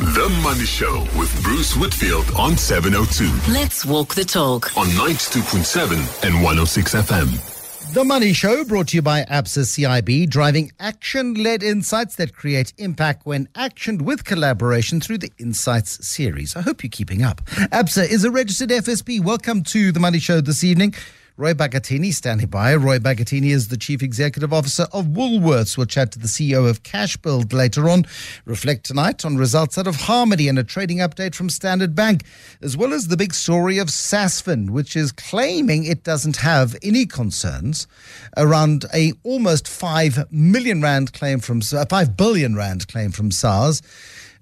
The Money Show with Bruce Whitfield on 702. Let's walk the talk. On 92.7 and 106 FM. The Money Show brought to you by ABSA CIB, driving action led insights that create impact when actioned with collaboration through the Insights series. I hope you're keeping up. ABSA is a registered FSP. Welcome to The Money Show this evening. Roy Bagattini standing by. Roy Bagattini is the Chief Executive Officer of Woolworths. We'll chat to the CEO of Cashbuild later on. Reflect tonight on results out of Harmony and a trading update from Standard Bank, as well as the big story of Sasfin, which is claiming it doesn't have any concerns around a almost 5 million rand claim from uh, 5 billion rand claim from SARS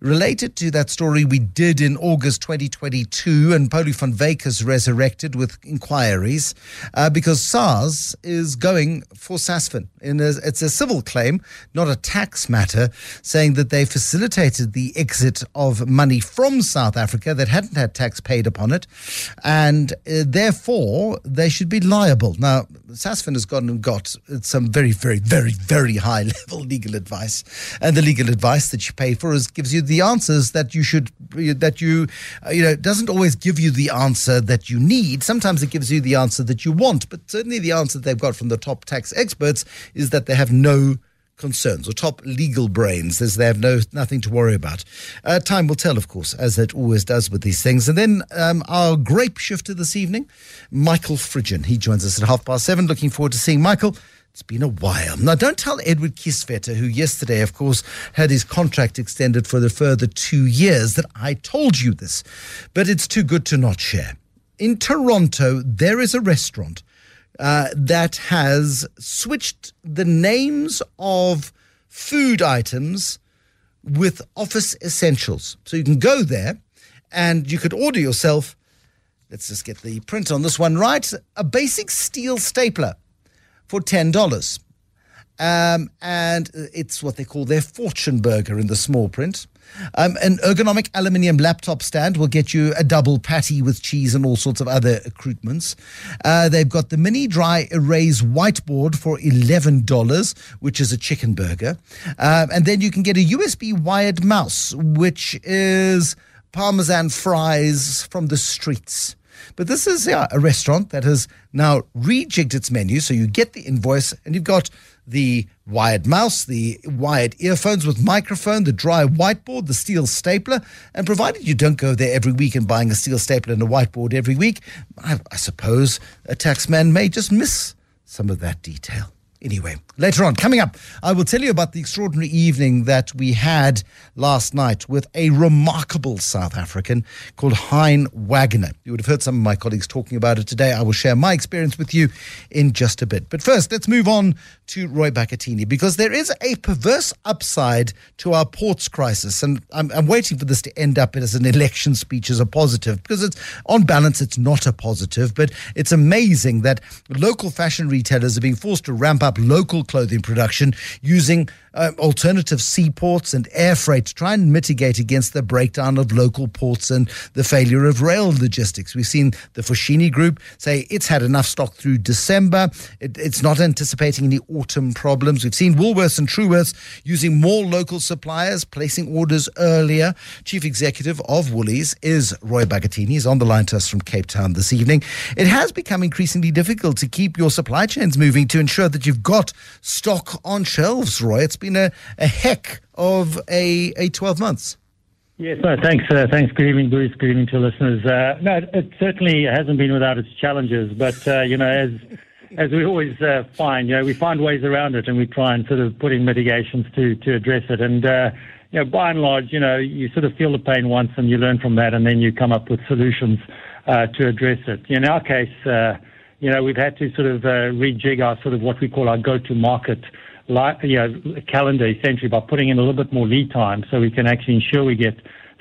related to that story we did in August 2022, and Pauli van Wyk resurrected with inquiries uh, because SARS is going for Sasfin. In a, it's a civil claim, not a tax matter, saying that they facilitated the exit of money from South Africa that hadn't had tax paid upon it, and uh, therefore they should be liable. Now, Sasfin has gone and got some very, very, very, very high level legal advice, and the legal advice that you pay for is gives you the answers that you should that you uh, you know doesn't always give you the answer that you need. Sometimes it gives you the answer that you want, but certainly the answer they've got from the top tax experts is that they have no concerns or top legal brains as they have no nothing to worry about. Uh, time will tell, of course, as it always does with these things. And then um, our grape shifter this evening, Michael Fridjhon. He joins us at half past seven. Looking forward to seeing Michael. It's been a while. Now, don't tell Edward Kieswetter, who yesterday, of course, had his contract extended for the further two years, that I told you this. But it's too good to not share. In Toronto, there is a restaurant uh, that has switched the names of food items with office essentials. So you can go there and you could order yourself, let's just get the print on this one right, a basic steel stapler for $10. Um, and it's what they call their fortune burger in the small print. Um, an ergonomic aluminium laptop stand will get you a double patty with cheese and all sorts of other accoutrements. Uh, they've got the mini dry erase whiteboard for $11, which is a chicken burger. Um, and then you can get a USB wired mouse, which is Parmesan fries from the streets. But this is yeah, a restaurant that has now rejigged its menu. So you get the invoice and you've got the wired mouse, the wired earphones with microphone, the dry whiteboard, the steel stapler. And provided you don't go there every week and buying a steel stapler and a whiteboard every week, I, I suppose a taxman may just miss some of that detail. Anyway, later on, coming up, I will tell you about the extraordinary evening that we had last night with a remarkable South African called Hein Wagner. You would have heard some of my colleagues talking about it today. I will share my experience with you in just a bit. But first, let's move on to Roy Bagattini because there is a perverse upside to our ports crisis. And I'm, I'm waiting for this to end up as an election speech as a positive because it's on balance, it's not a positive. But it's amazing that local fashion retailers are being forced to ramp up up local clothing production using uh, alternative seaports and air freight to try and mitigate against the breakdown of local ports and the failure of rail logistics. We've seen the Foschini Group say it's had enough stock through December. It, it's not anticipating any autumn problems. We've seen Woolworths and Truworths using more local suppliers, placing orders earlier. Chief Executive of Woolies is Roy Bagattini. He's on the line to us from Cape Town this evening. It has become increasingly difficult to keep your supply chains moving to ensure that you've got stock on shelves, Roy. It's been a, a heck of a, a 12 months. Yes, no, thanks. Uh, thanks. Good evening, Bruce. Good evening to listeners. Uh, no, it certainly hasn't been without its challenges, but uh, you know, as as we always uh, find, you know, we find ways around it, and we try and sort of put in mitigations to to address it. And uh, you know, by and large, you know, you sort of feel the pain once, and you learn from that, and then you come up with solutions uh, to address it. In our case, you know, we've had to sort of rejig our sort of what we call our go-to-market like, you know, calendar essentially by putting in a little bit more lead time so we can actually ensure we get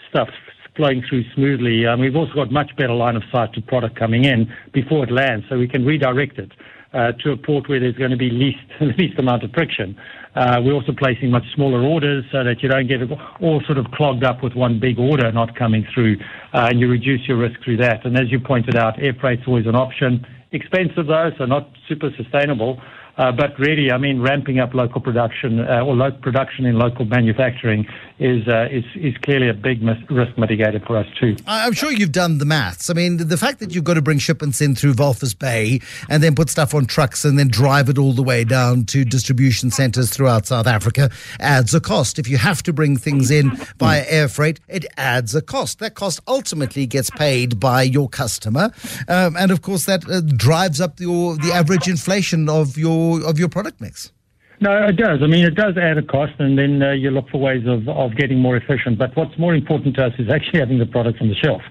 stuff flowing through smoothly. Um, we've also got much better line of sight to product coming in before it lands so we can redirect it uh, to a port where there's going to be least least amount of friction. Uh, we're also placing much smaller orders so that you don't get all sort of clogged up with one big order not coming through, uh, and you reduce your risk through that. And as you pointed out, air freight's always an option. Expensive though, so not super sustainable. Uh, but really, I mean, ramping up local production uh, or local production in local manufacturing is, uh, is, is clearly a big risk mitigator for us too. I'm sure you've done the maths. I mean, the fact that you've got to bring shipments in through Walvis Bay and then put stuff on trucks and then drive it all the way down to distribution centers throughout South Africa adds a cost. If you have to bring things in via air freight, it adds a cost. That cost ultimately gets paid by your customer, um, and of course that uh, drives up your the average inflation of your of your product mix. No, it does. I mean, it does add a cost, and then uh, you look for ways of, of getting more efficient. But what's more important to us is actually having the product on the shelf.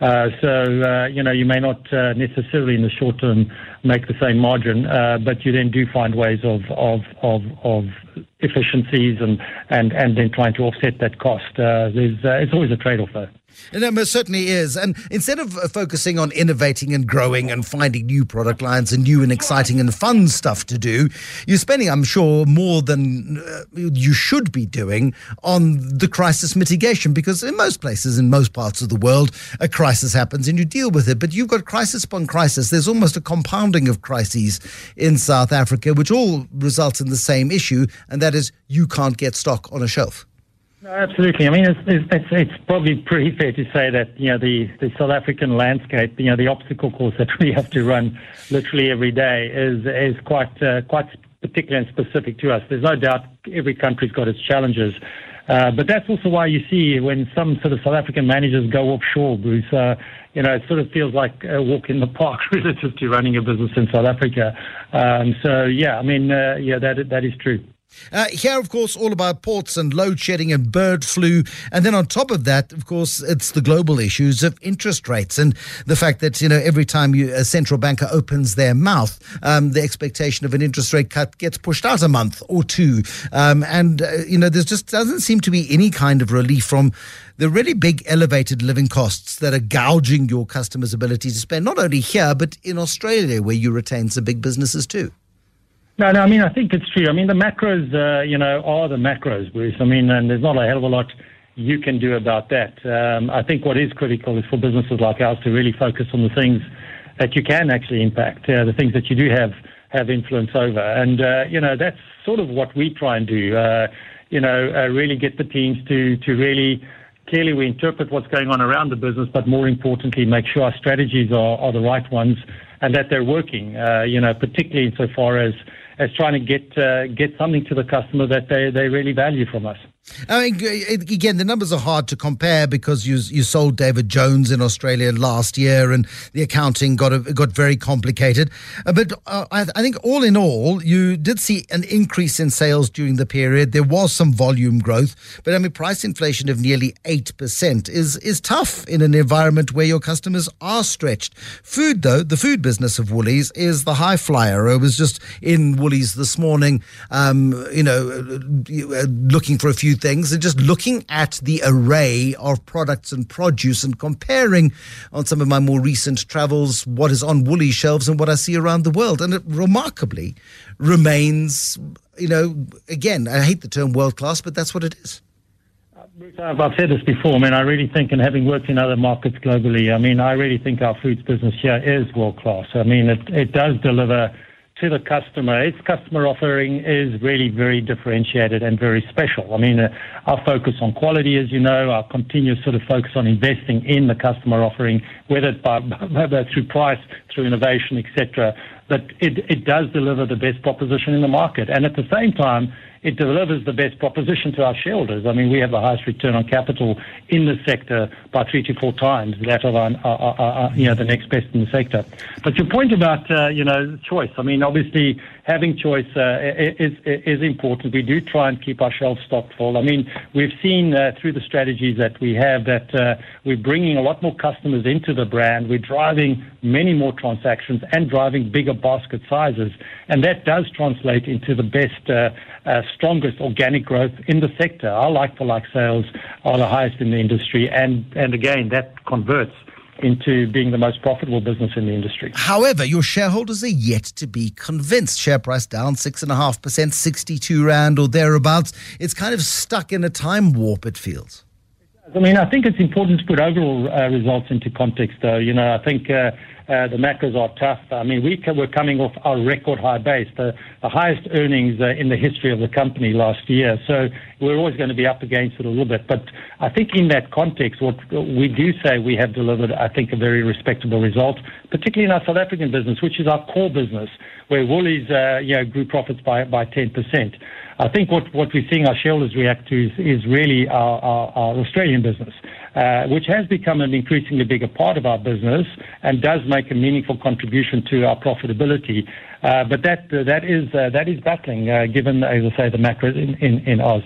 Uh, so, uh, you know, you may not uh, necessarily in the short term make the same margin, uh, but you then do find ways of, of, of, of efficiencies and, and, and then trying to offset that cost. Uh, there's, uh, it's always a trade off, though. And it certainly is. And instead of uh, focusing on innovating and growing and finding new product lines and new and exciting and fun stuff to do, you're spending, I'm sure, more than uh, you should be doing on the crisis mitigation because in most places, in most parts of the world, a crisis happens and you deal with it. But you've got crisis upon crisis. There's almost a compounding of crises in South Africa, which all results in the same issue, and that is you can't get stock on a shelf. No, absolutely. I mean, it's, it's, it's, probably pretty fair to say that, you know, the, the South African landscape, you know, the obstacle course that we have to run literally every day is, is quite, uh, quite particular and specific to us. There's no doubt every country's got its challenges. Uh, but that's also why you see when some sort of South African managers go offshore, Bruce, uh, you know, it sort of feels like a walk in the park relative to running a business in South Africa. Um, so, yeah, I mean, uh, yeah, that, that is true. Uh, here, of course, all about ports and load shedding and bird flu. And then on top of that, of course, it's the global issues of interest rates and the fact that, you know, every time you, a central banker opens their mouth, um, the expectation of an interest rate cut gets pushed out a month or two. Um, and, uh, you know, there just doesn't seem to be any kind of relief from the really big elevated living costs that are gouging your customers' ability to spend, not only here, but in Australia, where you retain some big businesses too. No, no, I mean, I think it's true. I mean, the macros, uh, you know, are the macros, Bruce. I mean, and there's not a hell of a lot you can do about that. Um, I think what is critical is for businesses like ours to really focus on the things that you can actually impact, uh, the things that you do have have influence over, and uh, you know, that's sort of what we try and do. Uh, you know, uh, really get the teams to to really clearly we interpret what's going on around the business, but more importantly, make sure our strategies are, are the right ones and that they're working. Uh, you know, particularly insofar as as trying to get uh, get something to the customer that they, they really value from us. I mean, again, the numbers are hard to compare because you you sold David Jones in Australia last year, and the accounting got a, got very complicated. Uh, but uh, I, I, think all in all, you did see an increase in sales during the period. There was some volume growth, but I mean, price inflation of nearly eight percent is is tough in an environment where your customers are stretched. Food, though, the food business of Woolies is the high flyer. I was just in Woolies this morning, um, you know, uh, looking for a few things and just looking at the array of products and produce and comparing on some of my more recent travels what is on woolly shelves and what I see around the world. And it remarkably remains, you know, again, I hate the term world class, but that's what it is. Uh, I've said this before. I mean, I really think, and having worked in other markets globally, I mean, I really think our foods business here is world class. I mean, it, it does deliver to the customer. Its customer offering is really very differentiated and very special. I mean, uh, our focus on quality, as you know, our continuous sort of focus on investing in the customer offering, whether it's by, by, through price, through innovation, etc. But it, it does deliver the best proposition in the market. And at the same time, it delivers the best proposition to our shareholders. I mean, we have the highest return on capital in the sector by three to four times that of our, our, our, you know, the next best in the sector. But your point about, uh, you know, choice, I mean, obviously having choice uh, is, is important. We do try and keep our shelves stocked full. I mean, we've seen uh, through the strategies that we have that uh, we're bringing a lot more customers into the brand. We're driving many more transactions and driving bigger basket sizes. And that does translate into the best uh, strongest organic growth in the sector. Our like-for-like sales are the highest in the industry, and and again, that converts into being the most profitable business in the industry. However, your shareholders are yet to be convinced. Share price down 6.5%, 62 Rand or thereabouts. It's kind of stuck in a time warp, it feels. I mean, I think it's important to put overall uh, results into context, though. You know, I think uh, uh, the macros are tough. I mean, we're coming off our record high base, the, highest earnings uh, in the history of the company last year. So we're always going to be up against it a little bit. But I think in that context, what we do say we have delivered, I think, a very respectable result, particularly in our South African business, which is our core business, where Woolies, uh, you know, grew profits by, by 10%. I think what, what we're seeing our shareholders react to is, is really our, our, Australian business, uh, which has become an increasingly bigger part of our business and does make a meaningful contribution to our profitability. Uh, but that uh, that is uh, that is battling, uh, given as I say the macro in in, in Oz.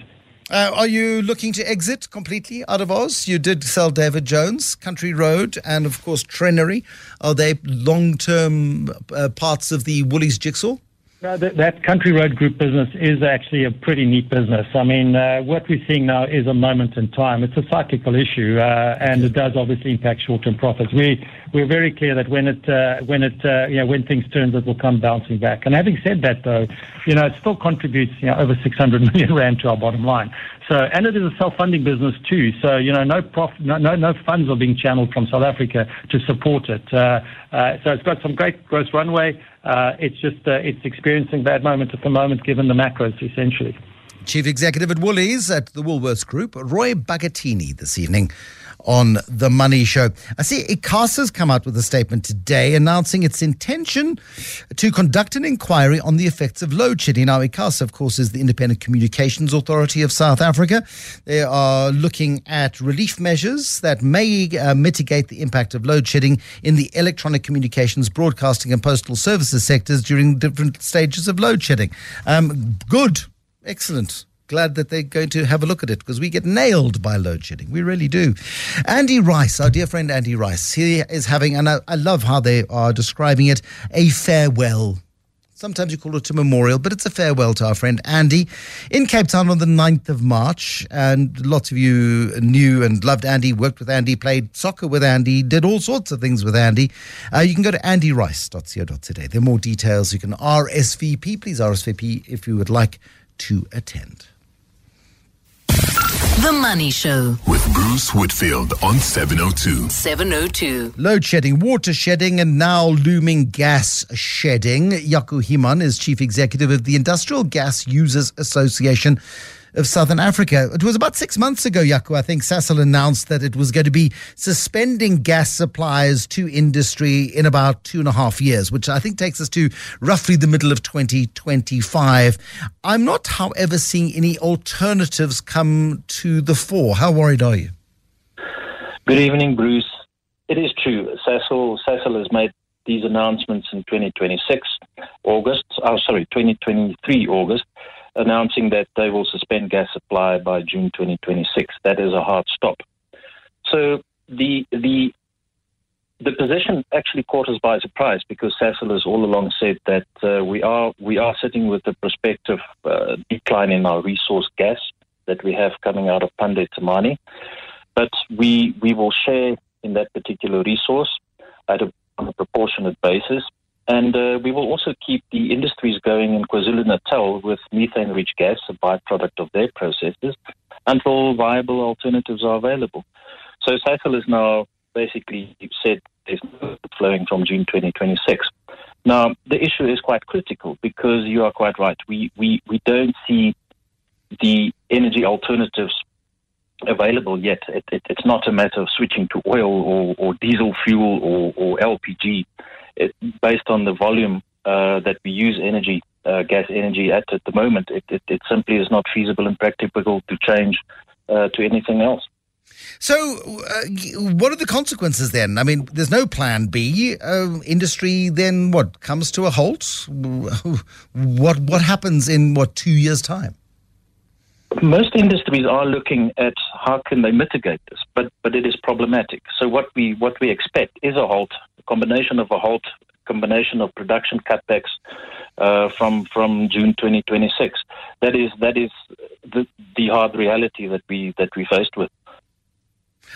Are you looking to exit completely out of Oz? You did sell David Jones, Country Road, and of course Trenery. Are they long-term parts of the Woolies jigsaw? That, that, Country Road Group business is actually a pretty neat business. I mean, uh, what we're seeing now is a moment in time. It's a cyclical issue, uh, and it does obviously impact short-term profits. We we're very clear that when it uh, when it uh, you know when things turn, it will come bouncing back. And having said that, though, you know it still contributes you know over 600 million rand to our bottom line. So and it is a self-funding business too. So you know no prof, no, no no funds are being channeled from South Africa to support it. Uh, uh so it's got some great growth runway. Uh, it's just uh, it's experiencing bad moments at the moment, given the macros, essentially. Chief Executive at Woolies at the Woolworths Group, Roy Bagattini, this evening on The Money Show. I see ICASA's come out with a statement today announcing its intention to conduct an inquiry on the effects of load shedding. Now, ICASA, of course, is the Independent Communications Authority of South Africa. They are looking at relief measures that may uh, mitigate the impact of load shedding in the electronic communications, broadcasting, and postal services sectors during different stages of load shedding. Um, good. Excellent glad that they're going to have a look at it because we get nailed by load shedding. We really do. Andy Rice, our dear friend Andy Rice, he is having, and I, I love how they are describing it, a farewell Sometimes you call it a memorial, but it's a farewell to our friend Andy in Cape Town on the 9th of March. And lots of you knew and loved Andy, worked with Andy, played soccer with Andy, did all sorts of things with Andy. Uh, you can go to andyrice.co.za. There are more details. You can RSVP. Please RSVP if you would like to attend. The Money Show with Bruce Whitfield on 702. 702. Load shedding, water shedding, and now looming gas shedding. Jaco Human is chief executive of the Industrial Gas Users Association of Southern Africa. It was about six months ago, Jaco, I think Sasol announced that it was going to be suspending gas supplies to industry in about two and a half years, which I think takes us to roughly the middle of 2025. I'm not, however, seeing any alternatives come to the fore. How worried are you? Good evening, Bruce. It is true. Cecil, Sasol has made these announcements in 2026 August. Oh, sorry, 2023 August announcing that they will suspend gas supply by June 2026. That is a hard stop. So the the the position actually caught us by surprise because Sasol has all along said that uh, we are we are sitting with the prospective uh, decline in our resource gas that we have coming out of Pande Temane, but we we will share in that particular resource at a, on a proportionate basis. And uh, we will also keep the industries going in KwaZulu Natal with methane rich gas, a byproduct of their processes, until viable alternatives are available. So Sasol has now basically said there's no flowing from June 2026. Now, the issue is quite critical because you are quite right. We, we, we don't see the energy alternatives available yet. It, it, it's not a matter of switching to oil or, or diesel fuel or, or LPG it, based on the volume uh, that we use energy, uh, gas energy at at the moment, it, it, it, simply is not feasible and practical to change uh, to anything else. So, uh, what are the consequences then? I mean, there's no plan B. Uh, industry then what comes to a halt? What what happens in what two years' time? Most industries are looking at how can they mitigate this, but but it is problematic. So what we what we expect is a halt, a combination of a halt, combination of production cutbacks uh, from from June 2026. That is that is the the hard reality that we that we faced with.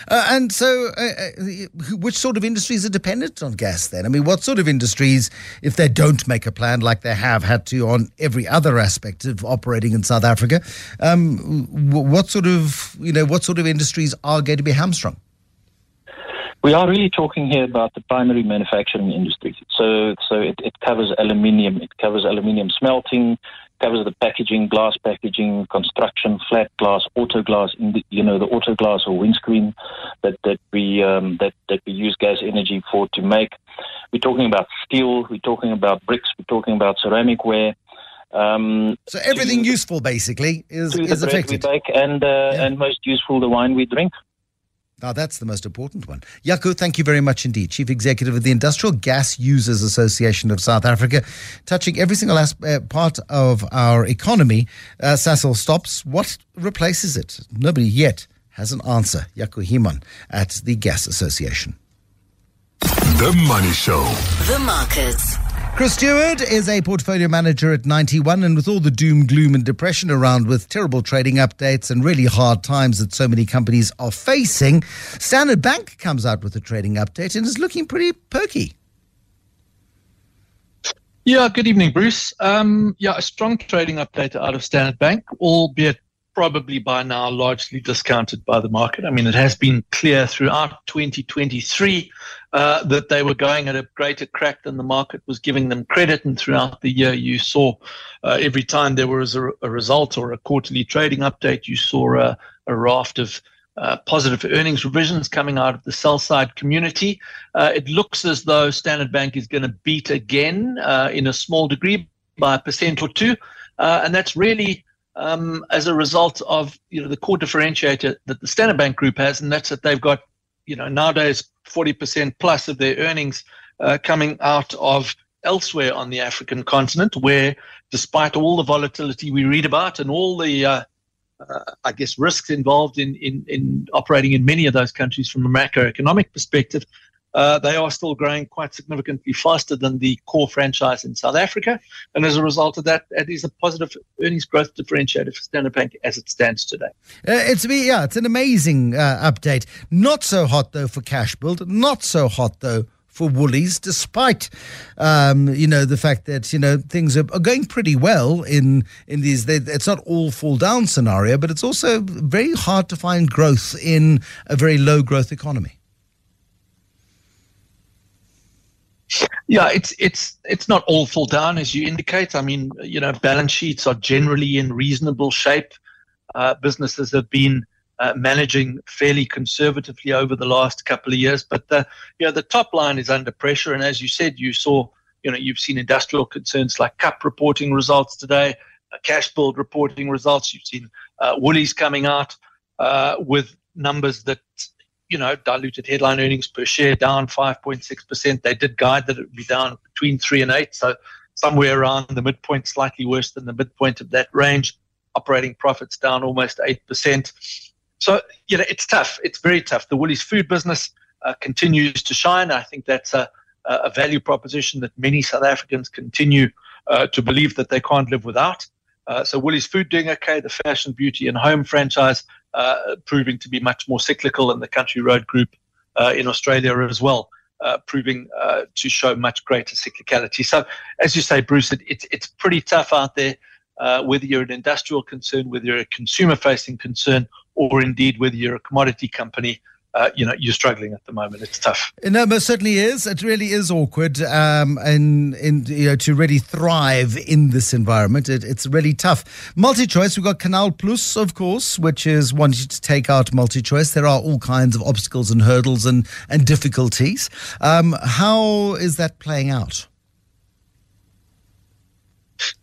Uh, and so, uh, uh, which sort of industries are dependent on gas then? I mean, what sort of industries, if they don't make a plan like they have had to on every other aspect of operating in South Africa, um, what sort of, you know, what sort of industries are going to be hamstrung? We are really talking here about the primary manufacturing industries. So, so it, it covers aluminium, it covers aluminium smelting, covers the packaging, glass packaging, construction, flat glass, auto glass, the, you know, the auto glass or windscreen that, that we um, that, that we use gas energy for to make. We're talking about steel, we're talking about bricks, we're talking about ceramic ware. Um, so everything to, useful, basically, is, is affected. and, uh, yeah. and most useful, the wine we drink. Now, that's the most important one. Jaco, thank you very much indeed. Chief Executive of the Industrial Gas Users Association of South Africa, touching every single aspect, uh, part of our economy. Uh, Sasol stops. What replaces it? Nobody yet has an answer. Jaco Human at the Gas Association. The Money Show. The markets. Chris Stewart is a portfolio manager at Ninety One, and with all the doom, gloom, and depression around, with terrible trading updates and really hard times that so many companies are facing, Standard Bank comes out with a trading update and is looking pretty perky. Yeah, good evening, Bruce. Um, yeah, a strong trading update out of Standard Bank, albeit probably by now largely discounted by the market. I mean, it has been clear throughout 2023 uh, that they were going at a greater crack than the market was giving them credit. And throughout the year, you saw uh, every time there was a, a, result or a quarterly trading update, you saw a, a raft of uh, positive earnings revisions coming out of the sell side community. Uh, it looks as though Standard Bank is going to beat again uh, in a small degree by a percent or two. Uh, and that's really um, as a result of you know the core differentiator that the Standard Bank Group has, and that's that they've got you know nowadays 40% plus of their earnings uh, coming out of elsewhere on the African continent, where despite all the volatility we read about and all the uh, uh, I guess risks involved in, in in operating in many of those countries from a macroeconomic perspective, uh, they are still growing quite significantly faster than the core franchise in South Africa. And as a result of that, it is a positive earnings growth differentiator for Standard Bank as it stands today. Uh, it's yeah, it's an amazing uh, update. Not so hot though for Cashbuild. Not so hot though for Woolies, despite um, you know the fact that you know things are, are going pretty well in in these. They, it's not all fall down scenario, but it's also very hard to find growth in a very low growth economy. Yeah, it's it's it's not all full down as you indicate. I mean, you know, balance sheets are generally in reasonable shape. Uh, businesses have been uh, managing fairly conservatively over the last couple of years, but the you know the top line is under pressure. And as you said, you saw you know you've seen industrial concerns like KAP reporting results today, uh, Cashbuild reporting results. You've seen uh, Woolies coming out uh, with numbers that you know, diluted headline earnings per share down 5.6%. They did guide that it would be down between 3 and 8, so somewhere around the midpoint, slightly worse than the midpoint of that range. Operating profits down almost 8%. So, you know, it's tough. It's very tough. The Woolies food business uh, continues to shine. I think that's a, a value proposition that many South Africans continue uh, to believe that they can't live without. Uh, so Woolies Food doing okay. The fashion, beauty, and home franchise proving to be much more cyclical, and the Country Road Group uh, in Australia as well. Uh, proving uh, to show much greater cyclicality. So, as you say, Bruce, it, it's it's pretty tough out there. Uh, whether you're an industrial concern, whether you're a consumer-facing concern, or indeed whether you're a commodity company, uh, you know, you're struggling at the moment. It's tough. No, but certainly is. It really is awkward, um, and and you know, to really thrive in this environment, it, it's really tough. Multi-choice, we've got Canal Plus, of course, which is wanting to take out multi-choice. There are all kinds of obstacles and hurdles and and difficulties. Um, how is that playing out?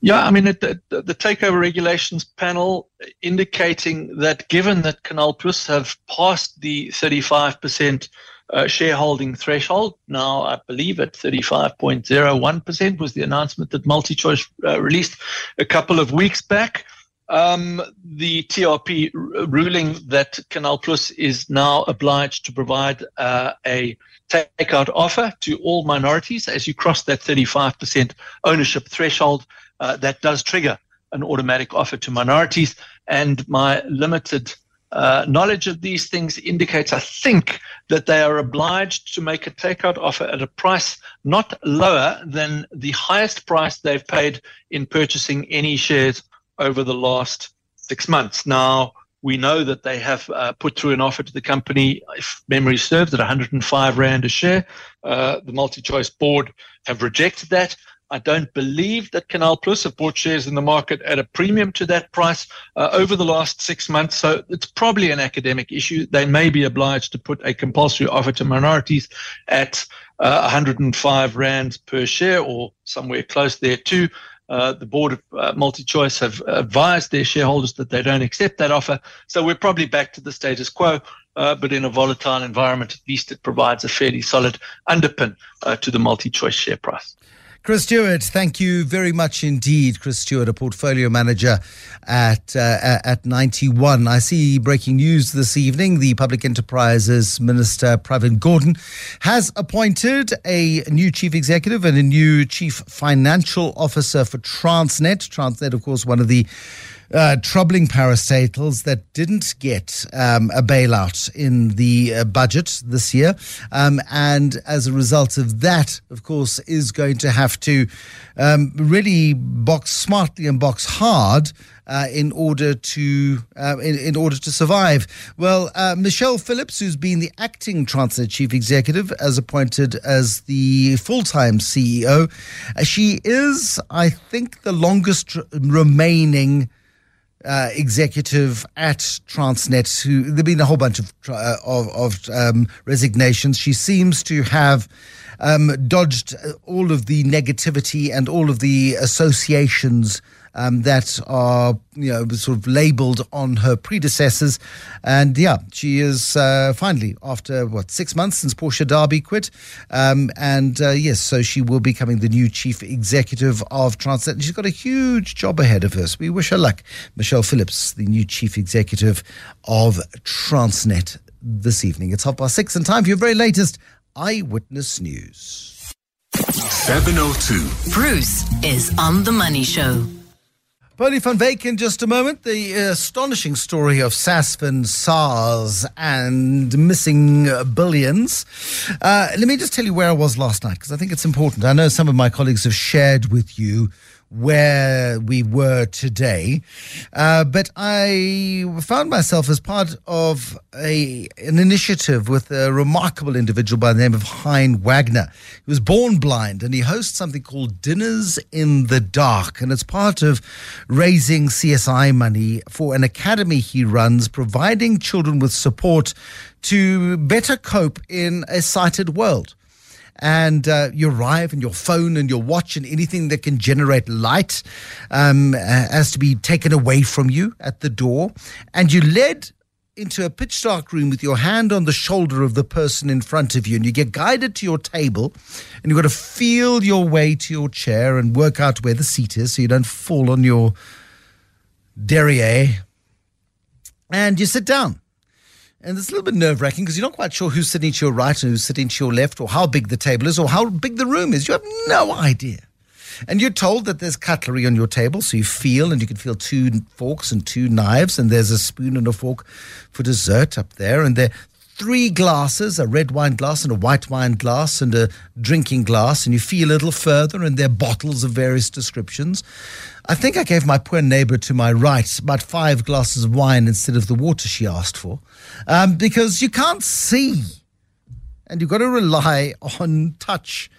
Yeah, I mean, the, the, takeover regulations panel indicating that given that Canal Plus have passed the 35% uh, shareholding threshold, now I believe at 35.01% was the announcement that MultiChoice uh, released a couple of weeks back. Um, the TRP r- ruling that Canal Plus is now obliged to provide uh, a takeout offer to all minorities as you cross that 35% ownership threshold uh, that does trigger an automatic offer to minorities. And my limited uh, knowledge of these things indicates, I think, that they are obliged to make a takeout offer at a price not lower than the highest price they've paid in purchasing any shares over the last six months. Now, We know that they have uh, put through an offer to the company, if memory serves, at 105 Rand a share. Uh, the multi choice board have rejected that. I don't believe that Canal Plus have bought shares in the market at a premium to that price uh, over the last six months. So it's probably an academic issue. They may be obliged to put a compulsory offer to minorities at uh, 105 Rand per share or somewhere close there too. Uh, the board of uh, multi-choice have advised their shareholders that they don't accept that offer. So we're probably back to the status quo, uh, but in a volatile environment, at least it provides a fairly solid underpin uh, to the multi-choice share price. Chris Stewart, thank you very much indeed. Chris Stewart, a portfolio manager at uh, at 91. I see breaking news this evening. The Public Enterprises Minister Pravin Gordhan has appointed a new chief executive and a new chief financial officer for Transnet. Transnet, of course, one of the uh, troubling parastatals that didn't get um, a bailout in the uh, budget this year. Um, and as a result of that, of course, is going to have to um, really box smartly and box hard. Uh, in order to uh, in, in, order to survive. Well, uh, Michelle Phillips, who's been the acting Transnet chief executive, as appointed as the full time CEO, uh, she is, I think, the longest remaining uh, executive at Transnet who there've been a whole bunch of uh, of, of um, resignations. She seems to have um, dodged all of the negativity and all of the associations um, that are you know sort of labelled on her predecessors. And yeah, she is uh, finally after what six months since Portia Derby quit, um, and uh, yes, so she will be becoming the new chief executive of Transnet. And she's got a huge job ahead of her. So we wish her luck, Michelle Phillips, the new chief executive of Transnet. This evening, it's half past six, and time for your very latest eyewitness news. 702. Bruce is on the money show. Pauli van Wyk in just a moment. The astonishing story of Sasfin, SARS, and missing billions. Uh, let me just tell you where I was last night because I think it's important. I know some of my colleagues have shared with you where we were today. Uh, but I found myself as part of a an initiative with a remarkable individual by the name of Hein Wagner. He was born blind and he hosts something called Dinners in the Dark. And it's part of raising CSI money for an academy he runs, providing children with support to better cope in a sighted world and uh, you arrive and your phone and your watch and anything that can generate light um, has to be taken away from you at the door. And you led into a pitch dark room with your hand on the shoulder of the person in front of you, and you get guided to your table, and you've got to feel your way to your chair and work out where the seat is so you don't fall on your derriere. And you sit down. And it's a little bit nerve wracking because you're not quite sure who's sitting to your right and who's sitting to your left, or how big the table is, or how big the room is. You have no idea. And you're told that there's cutlery on your table, so you feel, and you can feel two forks and two knives, and there's a spoon and a fork for dessert up there, and there three glasses a red wine glass and a white wine glass and a drinking glass, and you feel a little further, and there are bottles of various descriptions. I think I gave my poor neighbor to my right about five glasses of wine instead of the water she asked for, um, because you can't see and you've got to rely on touch.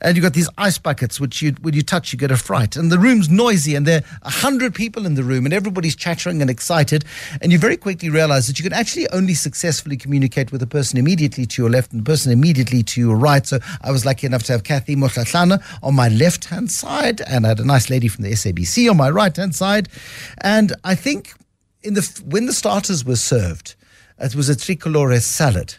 And you've got these ice buckets, which you, when you touch, you get a fright. And the room's noisy, and there are a hundred people in the room, and everybody's chattering and excited. And you very quickly realize that you can actually only successfully communicate with the person immediately to your left and the person immediately to your right. So I was lucky enough to have Kathy Motlatlana on my left hand side, and I had a nice lady from the SABC on my right hand side. And I think in the when the starters were served, it was a tricolore salad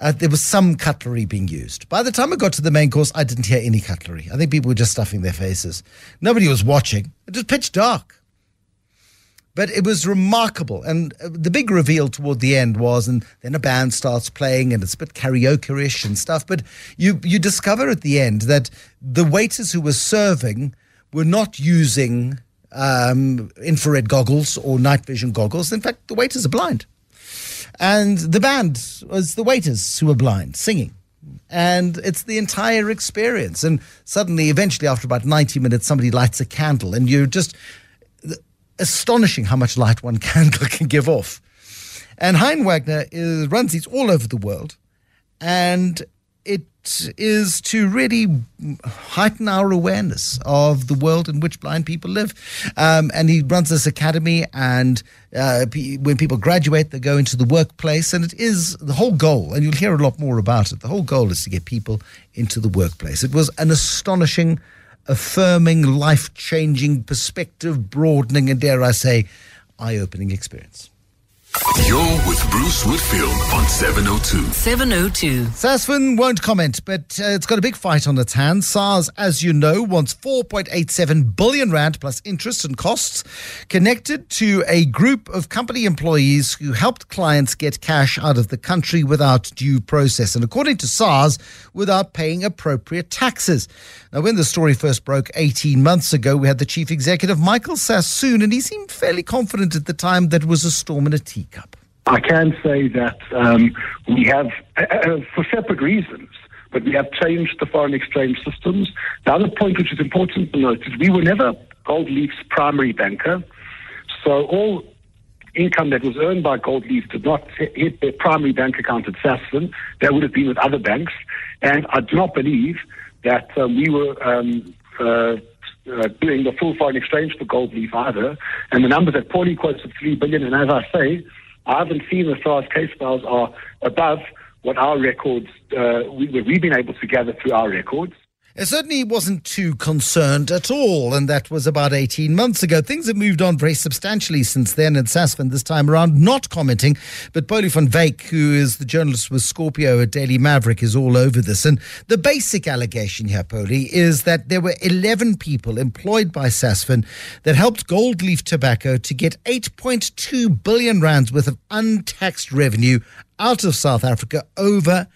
uh, there was some cutlery being used. By the time I got to the main course, I didn't hear any cutlery. I think people were just stuffing their faces. Nobody was watching. It was pitch dark. But it was remarkable. And uh, the big reveal toward the end was, and then a band starts playing and it's a bit karaoke ish and stuff. But you, you discover at the end that the waiters who were serving were not using um, infrared goggles or night vision goggles. In fact, the waiters are blind. And the band was the waiters who were blind singing. And it's the entire experience. And suddenly, eventually, after about 90 minutes, somebody lights a candle, and you're just uh, astonishing how much light one candle can give off. And Hein Wagner is, runs these all over the world. And it is to really heighten our awareness of the world in which blind people live. Um, and he runs this academy, and uh, when people graduate, they go into the workplace. And it is the whole goal, and you'll hear a lot more about it. The whole goal is to get people into the workplace. It was an astonishing, affirming, life changing, perspective broadening, and dare I say, eye opening experience. You're with Bruce Whitfield on 702. 702. SASFIN won't comment, but uh, it's got a big fight on its hands. SARS, as you know, wants 4.87 billion rand plus interest and costs connected to a group of company employees who helped clients get cash out of the country without due process. And according to SARS, without paying appropriate taxes. Now, when the story first broke 18 months ago, we had the chief executive, Michael Sassoon, and he seemed fairly confident at the time that it was a storm in a teacup. I can say that um, we have, uh, uh, for separate reasons, but we have changed the foreign exchange systems. The other point which is important to note is we were never Gold Leaf's primary banker. So all income that was earned by Gold Leaf did not hit their primary bank account at SASFIN. That would have been with other banks. And I do not believe that um, we were um, uh, uh, doing the full foreign exchange for Gold Leaf either. And the numbers that Pauli quotes of 3 billion, and as I say, I haven't seen the far as case files are above what our records, uh, we, we've been able to gather through our records. Certainly wasn't too concerned at all, and that was about 18 months ago. Things have moved on very substantially since then, and SASFIN this time around not commenting. But Pauli van Wyk, who is the journalist with Scorpio at Daily Maverick, is all over this. And the basic allegation here, Pauli, is that there were 11 people employed by SASFIN that helped Gold Leaf Tobacco to get 8.2 billion rands worth of untaxed revenue out of South Africa over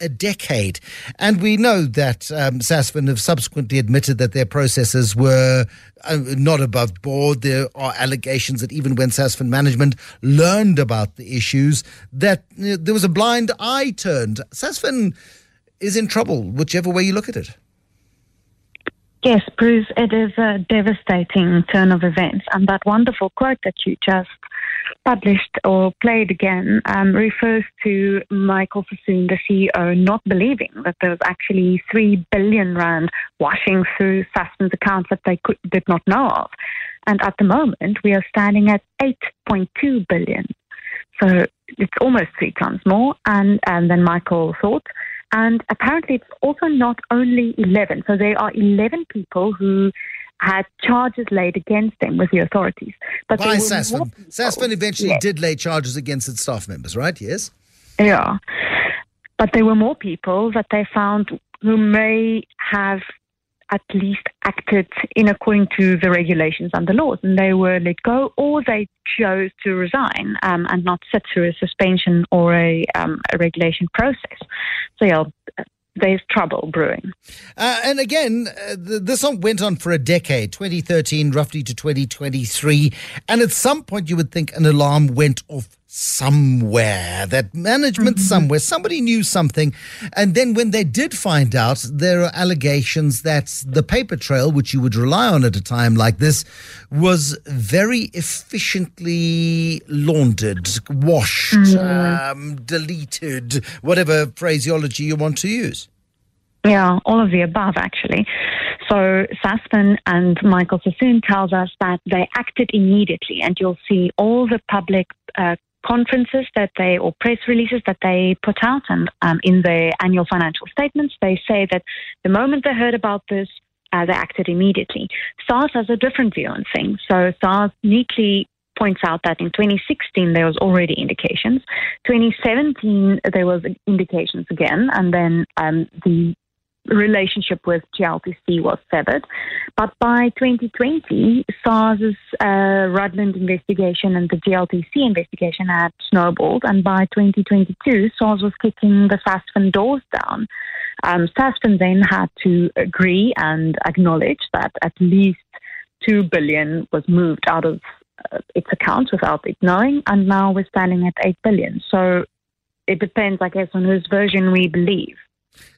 a decade. And we know that um, SASFIN have subsequently admitted that their processes were uh, not above board. There are allegations that even when SASFIN management learned about the issues, that uh, there was a blind eye turned. SASFIN is in trouble, whichever way you look at it. Yes, Bruce, it is a devastating turn of events. And that wonderful quote that you just published or played again um, refers to Michael Sassoon, the CEO, not believing that there was actually 3 billion rand washing through SASFIN's accounts that they could, did not know of. And at the moment, we are standing at 8.2 billion. So it's almost three times more and, and than Michael thought. And apparently, it's also not only 11. So there are 11 people who had charges laid against them with the authorities. But by SASFIN. SASFIN eventually yes. did lay charges against its staff members, right? Yes. Yeah. But there were more people that they found who may have at least acted in according to the regulations and the laws, and they were let go, or they chose to resign um, and not sit through a suspension or a, um, a regulation process. So yeah, there's trouble brewing. Uh, and again, uh, the, this went on for a decade, 2013 roughly to 2023. And at some point, you would think an alarm went off somewhere, that management mm-hmm. somewhere, somebody knew something. And then when they did find out, there are allegations that the paper trail, which you would rely on at a time like this, was very efficiently laundered, washed, mm-hmm. um, deleted, whatever phraseology you want to use. Yeah, all of the above, actually. So SASFIN and Michael Sassoon tells us that they acted immediately, and you'll see all the public uh, conferences that they or press releases that they put out and um, in their annual financial statements they say that the moment they heard about this uh, they acted immediately. SARS has a different view on things. So SARS neatly points out that in 2016 there was already indications. 2017 there was indications again and then um, the relationship with GLTC was severed. But by 2020, SARS's uh, Rudland investigation and the GLTC investigation had snowballed. And by 2022, SARS was kicking the SASFIN doors down. Um, SASFIN then had to agree and acknowledge that at least 2 billion was moved out of uh, its accounts without it knowing. And now we're standing at 8 billion. So it depends, I guess, on whose version we believe.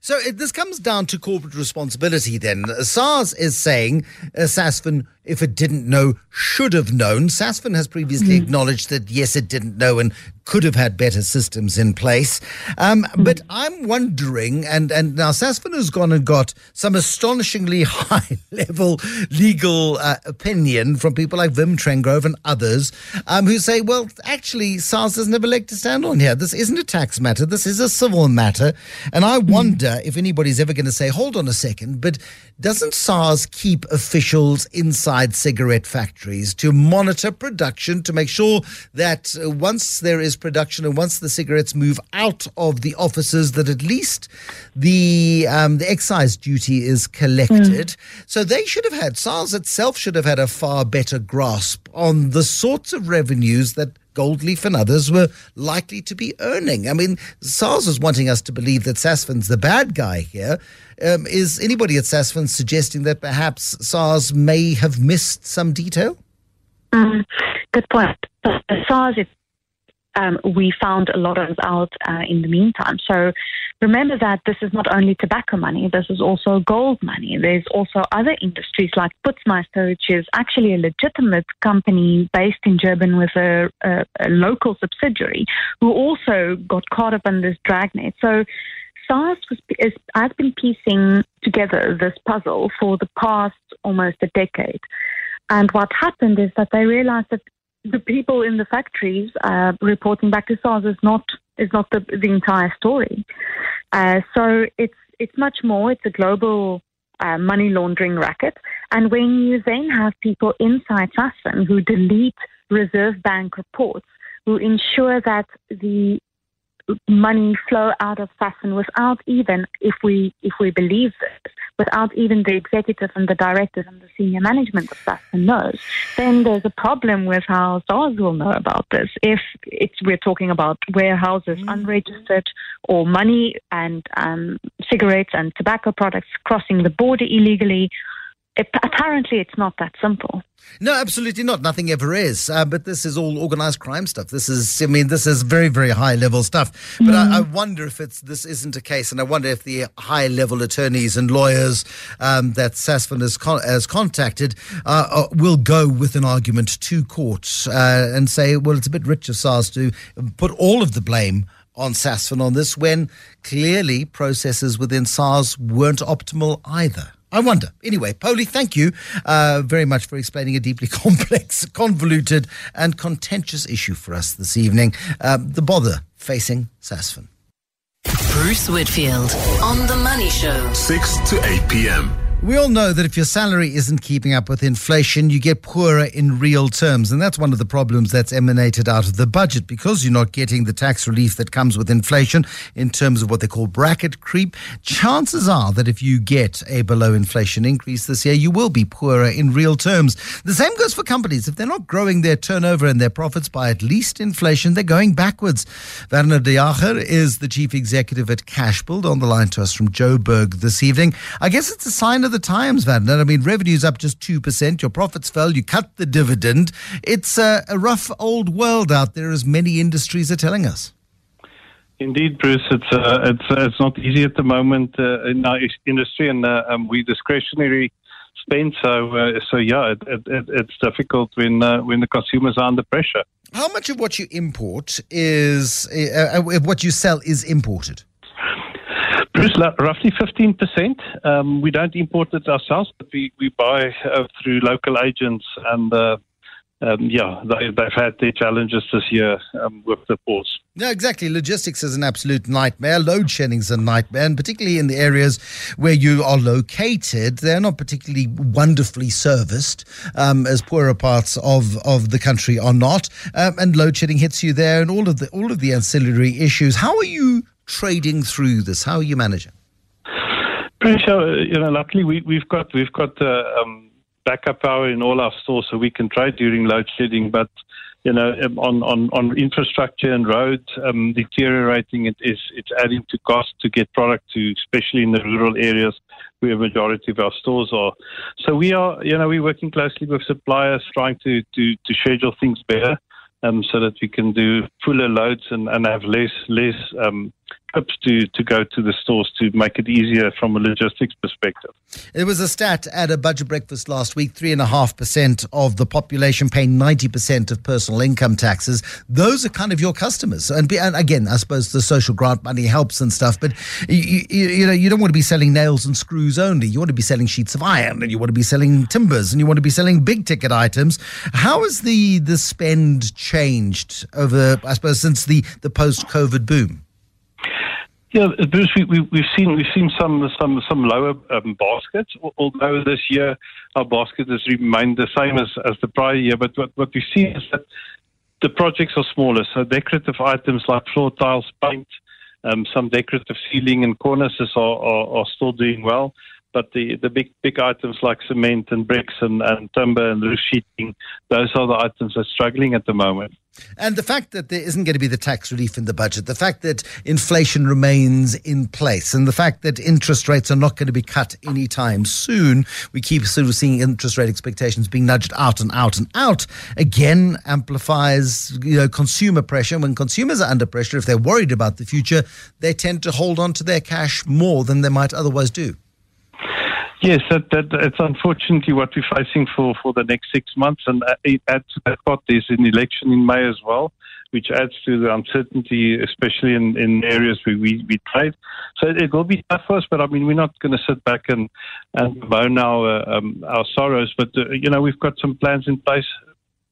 So it, this comes down to corporate responsibility then. SARS is saying uh, SASFIN if it didn't know, should have known. Sasfin has previously Mm. acknowledged that yes, it didn't know and could have had better systems in place. Um, But I'm wondering, and, and now Sasfin has gone and got some astonishingly high level legal uh, opinion from people like Wim Trengove and others um, who say, well, actually, SARS doesn't have a leg to stand on here. This isn't a tax matter, this is a civil matter. And I wonder if anybody's ever going to say, hold on a second, but doesn't SARS keep officials inside cigarette factories to monitor production to make sure that uh, once there is production and once the cigarettes move out of the offices, that at least the um, the excise duty is collected? So they should have had SARS itself should have had a far better grasp on the sorts of revenues that Gold Leaf and others were likely to be earning. I mean, SARS is wanting us to believe that Sasfin's the bad guy here. Um, is anybody at Sasfin suggesting that perhaps SARS may have missed some detail? Mm, good point. SARS, um, we found a lot of out uh, in the meantime. So remember that this is not only tobacco money, this is also gold money. There's also other industries like Putzmeister, which is actually a legitimate company based in Durban with a, a, a local subsidiary who also got caught up in this dragnet. So SARS was, is, has been piecing together this puzzle for the past almost a decade. And what happened is that they realized that the people in the factories uh, reporting back to SARS is not is not the, the entire story. Uh, so it's it's much more. It's a global uh, money laundering racket. And when you then have people inside SASFIN who delete Reserve Bank reports, who ensure that the money flow out of SASFIN without even, if we if we believe this, without even the executive and the directors and the senior management of SASFIN knows, then there's a problem with how SARS will know about this. If it's we're talking about warehouses unregistered or money and um, cigarettes and tobacco products crossing the border illegally. It, apparently, it's not that simple. No, absolutely not. Nothing ever is. Uh, but this is all organized crime stuff. This is, I mean, this is very, very high level stuff. But I, I wonder if it's this isn't a case, and I wonder if the high level attorneys and lawyers um, that Sasfin has, con- has contacted uh, uh, will go with an argument to court uh, and say, well, it's a bit rich of SARS to put all of the blame on Sasfin on this when clearly processes within SARS weren't optimal either. I wonder. Anyway, Pauli, thank you uh, very much for explaining a deeply complex, convoluted, and contentious issue for us this evening. Um, the bother facing Sasfin. Bruce Whitfield on The Money Show. 6 to 8 p.m. We all know that if your salary isn't keeping up with inflation, you get poorer in real terms. And that's one of the problems that's emanated out of the budget because you're not getting the tax relief that comes with inflation in terms of what they call bracket creep. Chances are that if you get a below inflation increase this year, you will be poorer in real terms. The same goes for companies. If they're not growing their turnover and their profits by at least inflation, they're going backwards. Werner de is the chief executive at Cashbuild on the line to us from Joburg this evening. I guess it's a sign of the times, Werner. I mean, revenue's up just 2%, your profits fell, you cut the dividend. It's a, a rough old world out there, as many industries are telling us. Indeed, Bruce, it's uh, it's uh, it's not easy at the moment uh, in our industry, and uh, um, we discretionary spend. So uh, so yeah, it, it, it, it's difficult when uh, when the consumers are under pressure. How much of what you import is, uh, uh, what you sell is imported? Bruce, roughly fifteen percent. Um, we don't import it ourselves, but we we buy uh, through local agents, and uh, um, yeah, they, they've had their challenges this year um, with the ports. No, exactly. Logistics is an absolute nightmare. Load shedding is a nightmare, and particularly in the areas where you are located, they're not particularly wonderfully serviced, um, as poorer parts of, of the country are not. Um, and load shedding hits you there, and all of the all of the ancillary issues. How are you trading through this? How are you managing? Pretty sure, uh, you know, luckily we, we've got we've got uh, um, backup power in all our stores, so we can trade during load shedding. But you know, um, on on, on infrastructure and roads um, deteriorating, it is it's adding to cost to get product to, especially in the rural areas where majority of our stores are. So we are, you know, we're working closely with suppliers, trying to to, to schedule things better. Um, so that we can do fuller loads and, and have less less um, trips to, to go to the stores to make it easier from a logistics perspective. There was a stat at a budget breakfast last week: three and a half percent of the population ninety percent of personal income taxes. Those are kind of your customers, and, be, and again, I suppose the social grant money helps and stuff. But you, you, you know, you don't want to be selling nails and screws only. You want to be selling sheets of iron, and you want to be selling timbers, and you want to be selling big ticket items. How has the the spend changed over, I suppose, since the the post COVID boom? Yeah, Bruce, we, we, we've seen we've seen some some some lower um, baskets. Although this year our basket has remained the same as, as the prior year, but what, what we see is that the projects are smaller. So decorative items like floor tiles, paint, um, some decorative ceiling and cornices are, are, are still doing well but the, the big big items like cement and bricks and, and timber and roof sheeting, those are the items that are struggling at the moment. And the fact that there isn't going to be the tax relief in the budget, the fact that inflation remains in place, and the fact that interest rates are not going to be cut anytime soon, we keep sort of seeing interest rate expectations being nudged out and out and out, again amplifies you know consumer pressure. When consumers are under pressure, if they're worried about the future, they tend to hold on to their cash more than they might otherwise do. Yes, that, that, it's unfortunately what we're facing for, for the next six months. And it adds to that there's an election in May as well, which adds to the uncertainty, especially in, in areas where we, we trade. So it will be tough for us, but I mean, we're not going to sit back and, and bemoan our, um, our sorrows. But, uh, you know, we've got some plans in place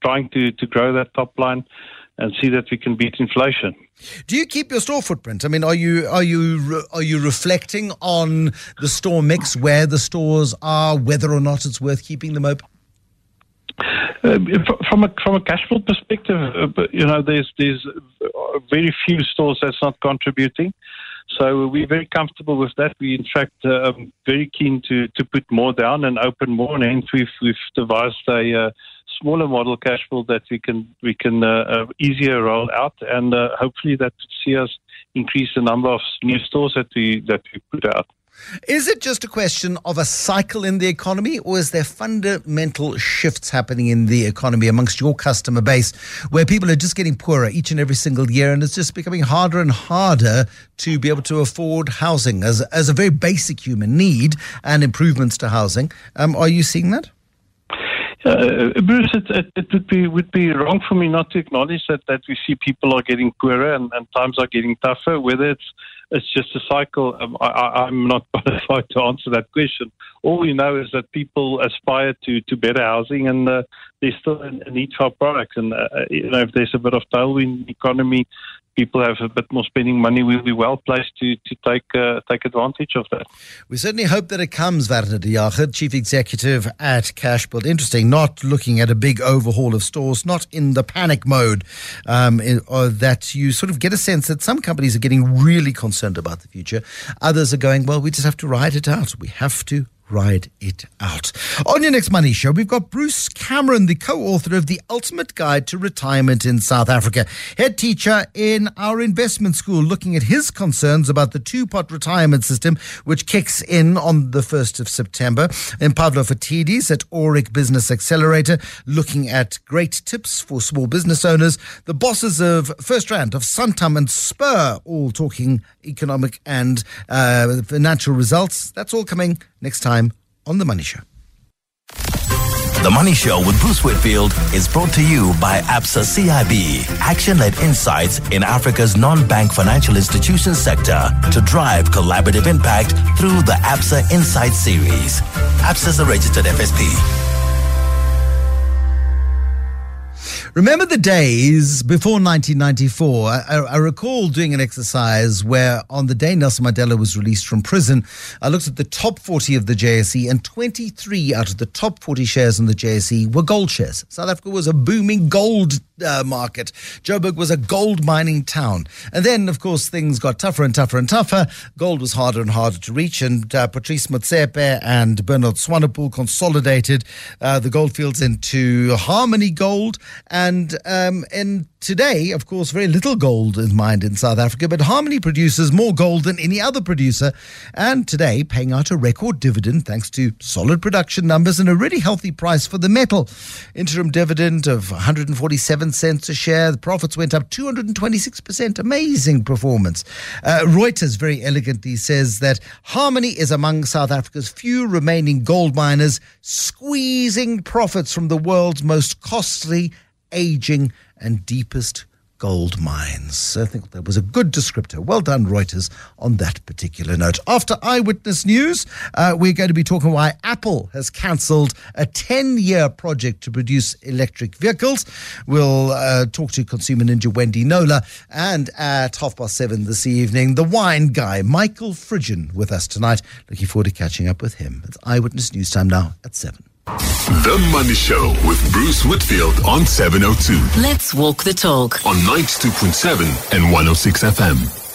trying to, to grow that top line and see that we can beat inflation. Do you keep your store footprint? I mean, are you are you are you reflecting on the store mix, where the stores are, whether or not it's worth keeping them open? Uh, from a from a cash flow perspective, uh, you know, there's there's very few stores that's not contributing. So we're very comfortable with that. We, in fact, um, very keen to, to put more down and open more. And hence, we've, we've devised a uh, smaller model cash flow that we can we can uh, uh, easier roll out, and uh, hopefully that see us increase the number of new stores that we that we put out. Is it just a question of a cycle in the economy, or is there fundamental shifts happening in the economy amongst your customer base where people are just getting poorer each and every single year and it's just becoming harder and harder to be able to afford housing as, as a very basic human need and improvements to housing? Um, are you seeing that? Uh, Bruce, it, it, it, would be would be wrong for me not to acknowledge that, that we see people are getting poorer and, and times are getting tougher. Whether it's it's just a cycle, um, I, am not qualified to answer that question. All we know is that people aspire to, to better housing, and uh, there's still a need for products. And uh, you know, if there's a bit of tailwind economy, people have a bit more spending money, we'll be well placed to, to take uh, take advantage of that. We certainly hope that it comes, Werner de Jager, Chief Executive at Cashbuild. Interesting, not looking at a big overhaul of stores, not in the panic mode, um, in, that you sort of get a sense that some companies are getting really concerned about the future. Others are going, well, we just have to ride it out. We have to ride it out. On your next Money Show, we've got Bruce Cameron, the co author of The Ultimate Guide to Retirement in South Africa, head teacher in our investment school, looking at his concerns about the two pot retirement system, which kicks in on the 1st of September. And Pavlo Phitidis at Auric Business Accelerator, looking at great tips for small business owners. The bosses of FirstRand, of Santam, and Spur, all talking economic and uh, financial results. That's all coming next time on The Money Show. The Money Show with Bruce Whitfield is brought to you by ABSA CIB, action-led insights in Africa's non-bank financial institutions sector to drive collaborative impact through the ABSA Insight series. ABSA is a registered FSP. Remember the days before 1994? I, I, recall doing an exercise where on the day Nelson Mandela was released from prison, I looked at the top 40 of the JSE, and 23 out of the top 40 shares in the JSE were gold shares. South Africa was a booming gold uh, market. Joburg was a gold mining town. And then, of course, things got tougher and tougher and tougher. Gold was harder and harder to reach. And uh, Patrice Motsepe and Bernard Swanepoel consolidated uh, the goldfields into Harmony Gold. And um, in today, of course, very little gold is mined in South Africa, but Harmony produces more gold than any other producer. And today, paying out a record dividend thanks to solid production numbers and a really healthy price for the metal. Interim dividend of 147 cents a share. The profits went up 226%. Amazing performance. Uh, Reuters very elegantly says that Harmony is among South Africa's few remaining gold miners squeezing profits from the world's most costly, aging, and deepest gold mines. So I think that was a good descriptor. Well done, Reuters, on that particular note. After Eyewitness News, uh, we're going to be talking why Apple has cancelled a 10 year project to produce electric vehicles. We'll uh, talk to consumer ninja Wendy Nola. And at half past seven this evening, the wine guy, Michael Fridjhon, with us tonight. Looking forward to catching up with him. It's Eyewitness News time now at seven. The Money Show with Bruce Whitfield on 702. Let's walk the talk. On 92.7 and 106 FM.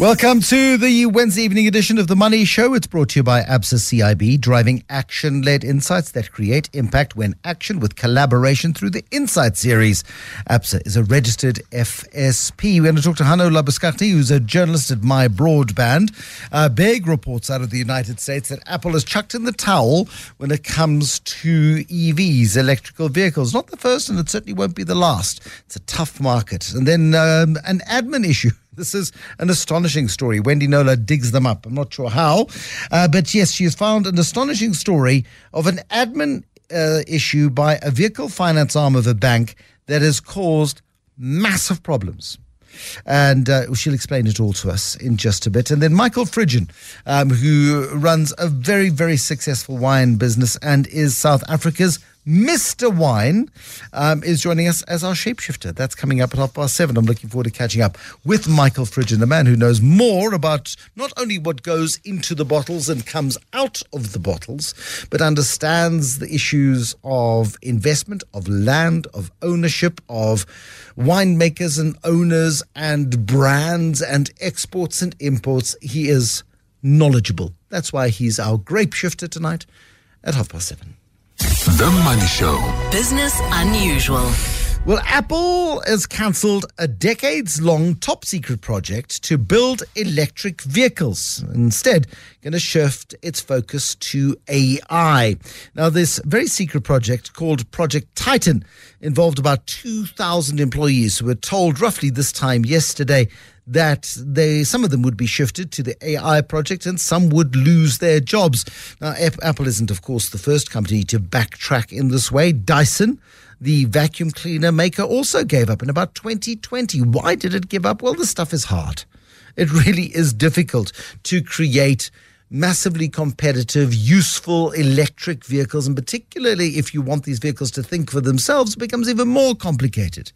Welcome to the Wednesday evening edition of The Money Show. It's brought to you by ABSA CIB, driving action led insights that create impact when action with collaboration through the Insight series. ABSA is a registered FSP. We're going to talk to Hanno Labuschagne, who's a journalist at My Broadband. Uh, reports out of the United States that Apple has chucked in the towel when it comes to EVs, electrical vehicles. Not the first, and it certainly won't be the last. It's a tough market. And then um, an admin issue. This is an astonishing story. Wendy Nola digs them up. I'm not sure how, uh, but yes, she has found an astonishing story of an admin uh, issue by a vehicle finance arm of a bank that has caused massive problems. And uh, she'll explain it all to us in just a bit. And then Michael Fridjhon, um, who runs a very, very successful wine business and is South Africa's Mr. Wine um, is joining us as our shapeshifter. That's coming up at half past seven. I'm looking forward to catching up with Michael Fridjhon, the man who knows more about not only what goes into the bottles and comes out of the bottles, but understands the issues of investment, of land, of ownership, of winemakers and owners and brands and exports and imports. He is knowledgeable. That's why he's our grape shifter tonight at half past seven. The Money Show. Business unusual. Well, Apple has cancelled a decades long top secret project to build electric vehicles. Instead, going to shift its focus to AI. Now, this very secret project called Project Titan involved about 2,000 employees who were told roughly this time yesterday that they some of them would be shifted to the AI project and some would lose their jobs. Now, Apple isn't, of course, the first company to backtrack in this way. Dyson, the vacuum cleaner maker, also gave up in about 2020. Why did it give up? Well, the stuff is hard. It really is difficult to create massively competitive, useful electric vehicles, and particularly if you want these vehicles to think for themselves, it becomes even more complicated.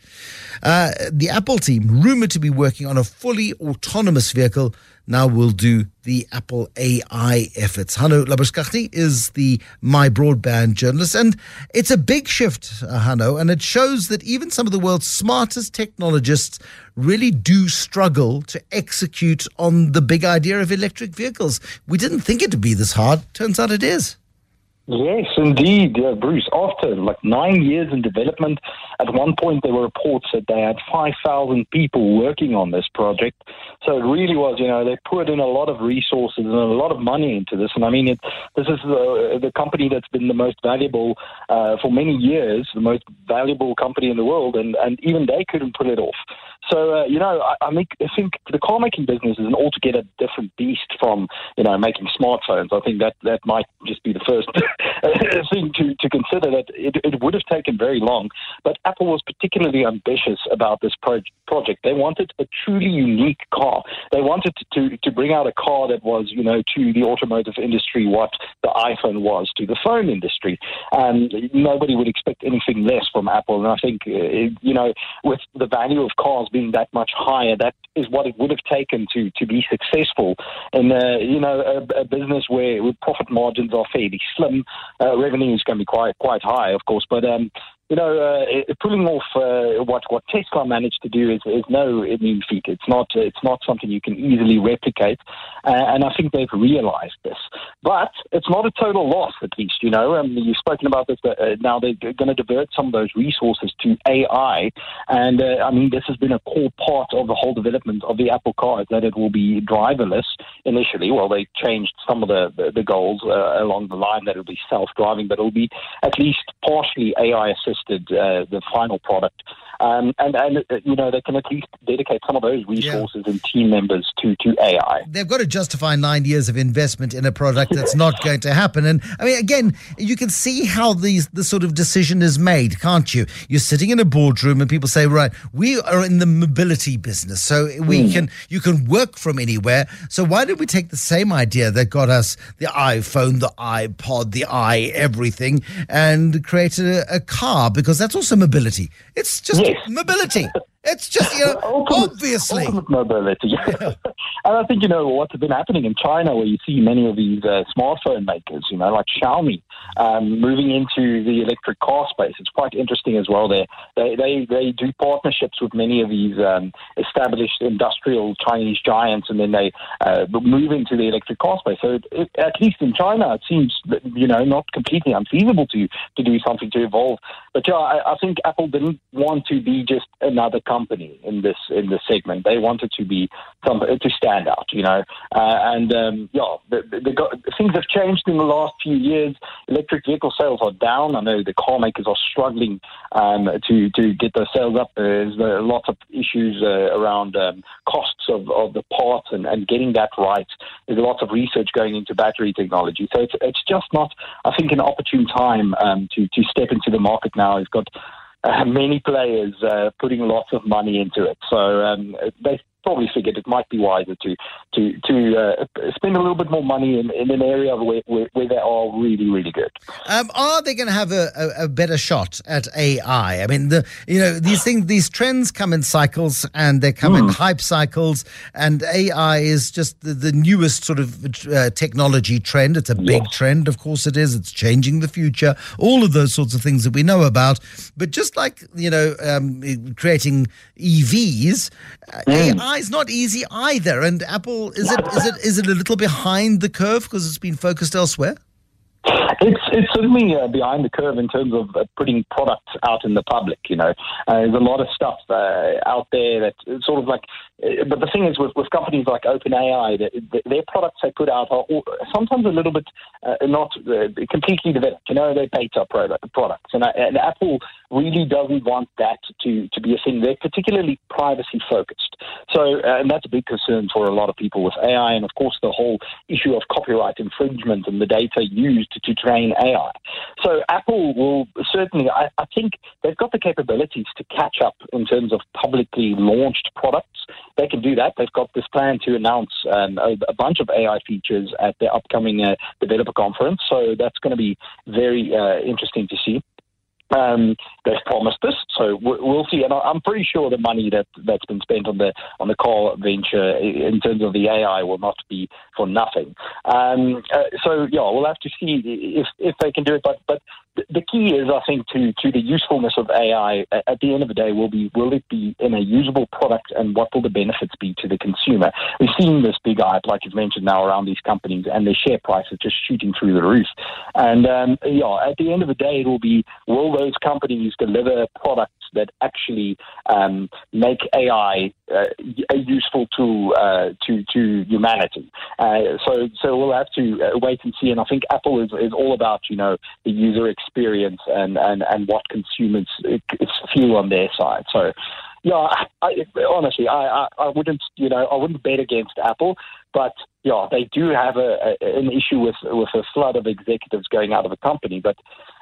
Uh, the Apple team, rumored to be working on a fully autonomous vehicle, now we'll do the Apple AI efforts. Hanno Labuschagne is the My Broadband journalist, and it's a big shift, uh, Hanno, and it shows that even some of the world's smartest technologists really do struggle to execute on the big idea of electric vehicles. We didn't think it would be this hard. Turns out it is. Yes, indeed, Bruce. After like nine years in development, at one point there were reports that they had 5,000 people working on this project. So it really was, you know, they put in a lot of resources and a lot of money into this. And I mean, it, this is the, the company that's been the most valuable uh, for many years, the most valuable company in the world, and, and even they couldn't pull it off. So, uh, you know, I, I, make, I think the car making business is an altogether different beast from, you know, making smartphones. I think that, that might just be the first thing to, to consider that it, it would have taken very long. But Apple was particularly ambitious about this pro- project. They wanted a truly unique car. They wanted to, to bring out a car that was, you know, to the automotive industry what the iPhone was to the phone industry. And nobody would expect anything less from Apple. And I think, uh, you know, with the value of cars being that much higher, that is what it would have taken to, to be successful in, you know, a, a business where, where profit margins are fairly slim. Uh, revenue is going to be quite quite high, of course, but um, you know, uh, pulling off uh, what what Tesla managed to do is, is no new feat. It's not it's not something you can easily replicate, uh, and I think they've realised this. But it's not a total loss, at least. You know, um, you've spoken about this. Uh, now they're going to divert some of those resources to AI, and uh, I mean this has been a core part of the whole development of the Apple Car that it will be driverless initially. Well, they changed some of the the, the goals uh, along the line that it'll be self-driving, but it'll be at least partially AI assisted uh, the final product. Um, and, and uh, you know, they can at least dedicate some of those resources yeah. and team members to, to AI. They've got to justify nine years of investment in a product that's not going to happen. And I mean, again, you can see how these the sort of decision is made, can't you? You're sitting in a boardroom and people say, right, we are in the mobility business, so we mm. can you can work from anywhere. So why don't we take the same idea that got us the iPhone, the iPod, the i everything, and create a, a car because that's also mobility. It's just yes. mobility. It's just, you know, ultimate, obviously. Ultimate mobility. Yeah. and I think, you know, what's been happening in China where you see many of these uh, smartphone makers, you know, like Xiaomi, um, moving into the electric car space. It's quite interesting as well there. They, they, they do partnerships with many of these um, established industrial Chinese giants and then they uh, move into the electric car space. So it, it, at least in China, it seems, you know, not completely unfeasible to, to do something to evolve. But yeah, I, I think Apple didn't want to be just another company company in this in this segment. They wanted to be to stand out, you know. Uh, and um, yeah, the, the, the, things have changed in the last few years. Electric vehicle sales are down. I know the car makers are struggling um, to to get those sales up. There's uh, lots of issues uh, around um, costs of, of the parts and, and getting that right. There's lots of research going into battery technology. So it's it's just not, I think, an opportune time um, to to step into the market now. It's got many players uh, putting lots of money into it. So um, they probably figured it might be wiser to to to uh, spend a little bit more money in, in an area where, where, where they are really really good. Um, are they going to have a, a, a, better shot at AI? I mean, the you know these things these trends come in cycles and they come mm. in hmm. hype cycles, and AI is just the, the newest sort of uh, technology trend. It's a big yes. trend, of course it is. It's changing the future. All of those sorts of things that we know about. But just like you know, um, creating EVs, mm. AI is not easy either. And Apple is it is it is it a little behind the curve because it's been focused elsewhere? It's it's certainly uh, behind the curve in terms of uh, putting products out in the public. You know, uh, there's a lot of stuff uh, out there that sort of like. Uh, but the thing is, with, with companies like OpenAI, that their products they put out are sometimes a little bit uh, not completely developed. You know, they're beta product, products, and, and Apple really doesn't want that to to be a thing. They're particularly privacy focused, so and that's a big concern for a lot of people with AI, and of course the whole issue of copyright infringement and the data used to train AI. So Apple will certainly, I, I think they've got the capabilities to catch up in terms of publicly launched products. They can do that. They've got this plan to announce um, a, a, bunch of AI features at their upcoming uh, developer conference. So that's going to be very uh, interesting to see. Um, they've promised this, so we'll see. And I'm pretty sure the money that that's been spent on the on the car venture in terms of the AI will not be for nothing. Um, uh, so yeah, we'll have to see if if they can do it. But but the key is, I think, to, to the usefulness of AI at the end of the day will be will it be in a usable product and what will the benefits be to the consumer? We've seen this big hype, like you've mentioned now, around these companies and their share prices just shooting through the roof. And um, yeah, at the end of the day, it will be will those companies deliver products that actually um, make AI uh, a useful tool uh, to to humanity. Uh, so so we'll have to uh, wait and see. And I think Apple is, is all about you know the user experience and, and, and what consumers feel on their side. So yeah, I, honestly, I, I, I wouldn't, you know, I wouldn't bet against Apple, but yeah, they do have a, a, an issue with with a flood of executives going out of the company. But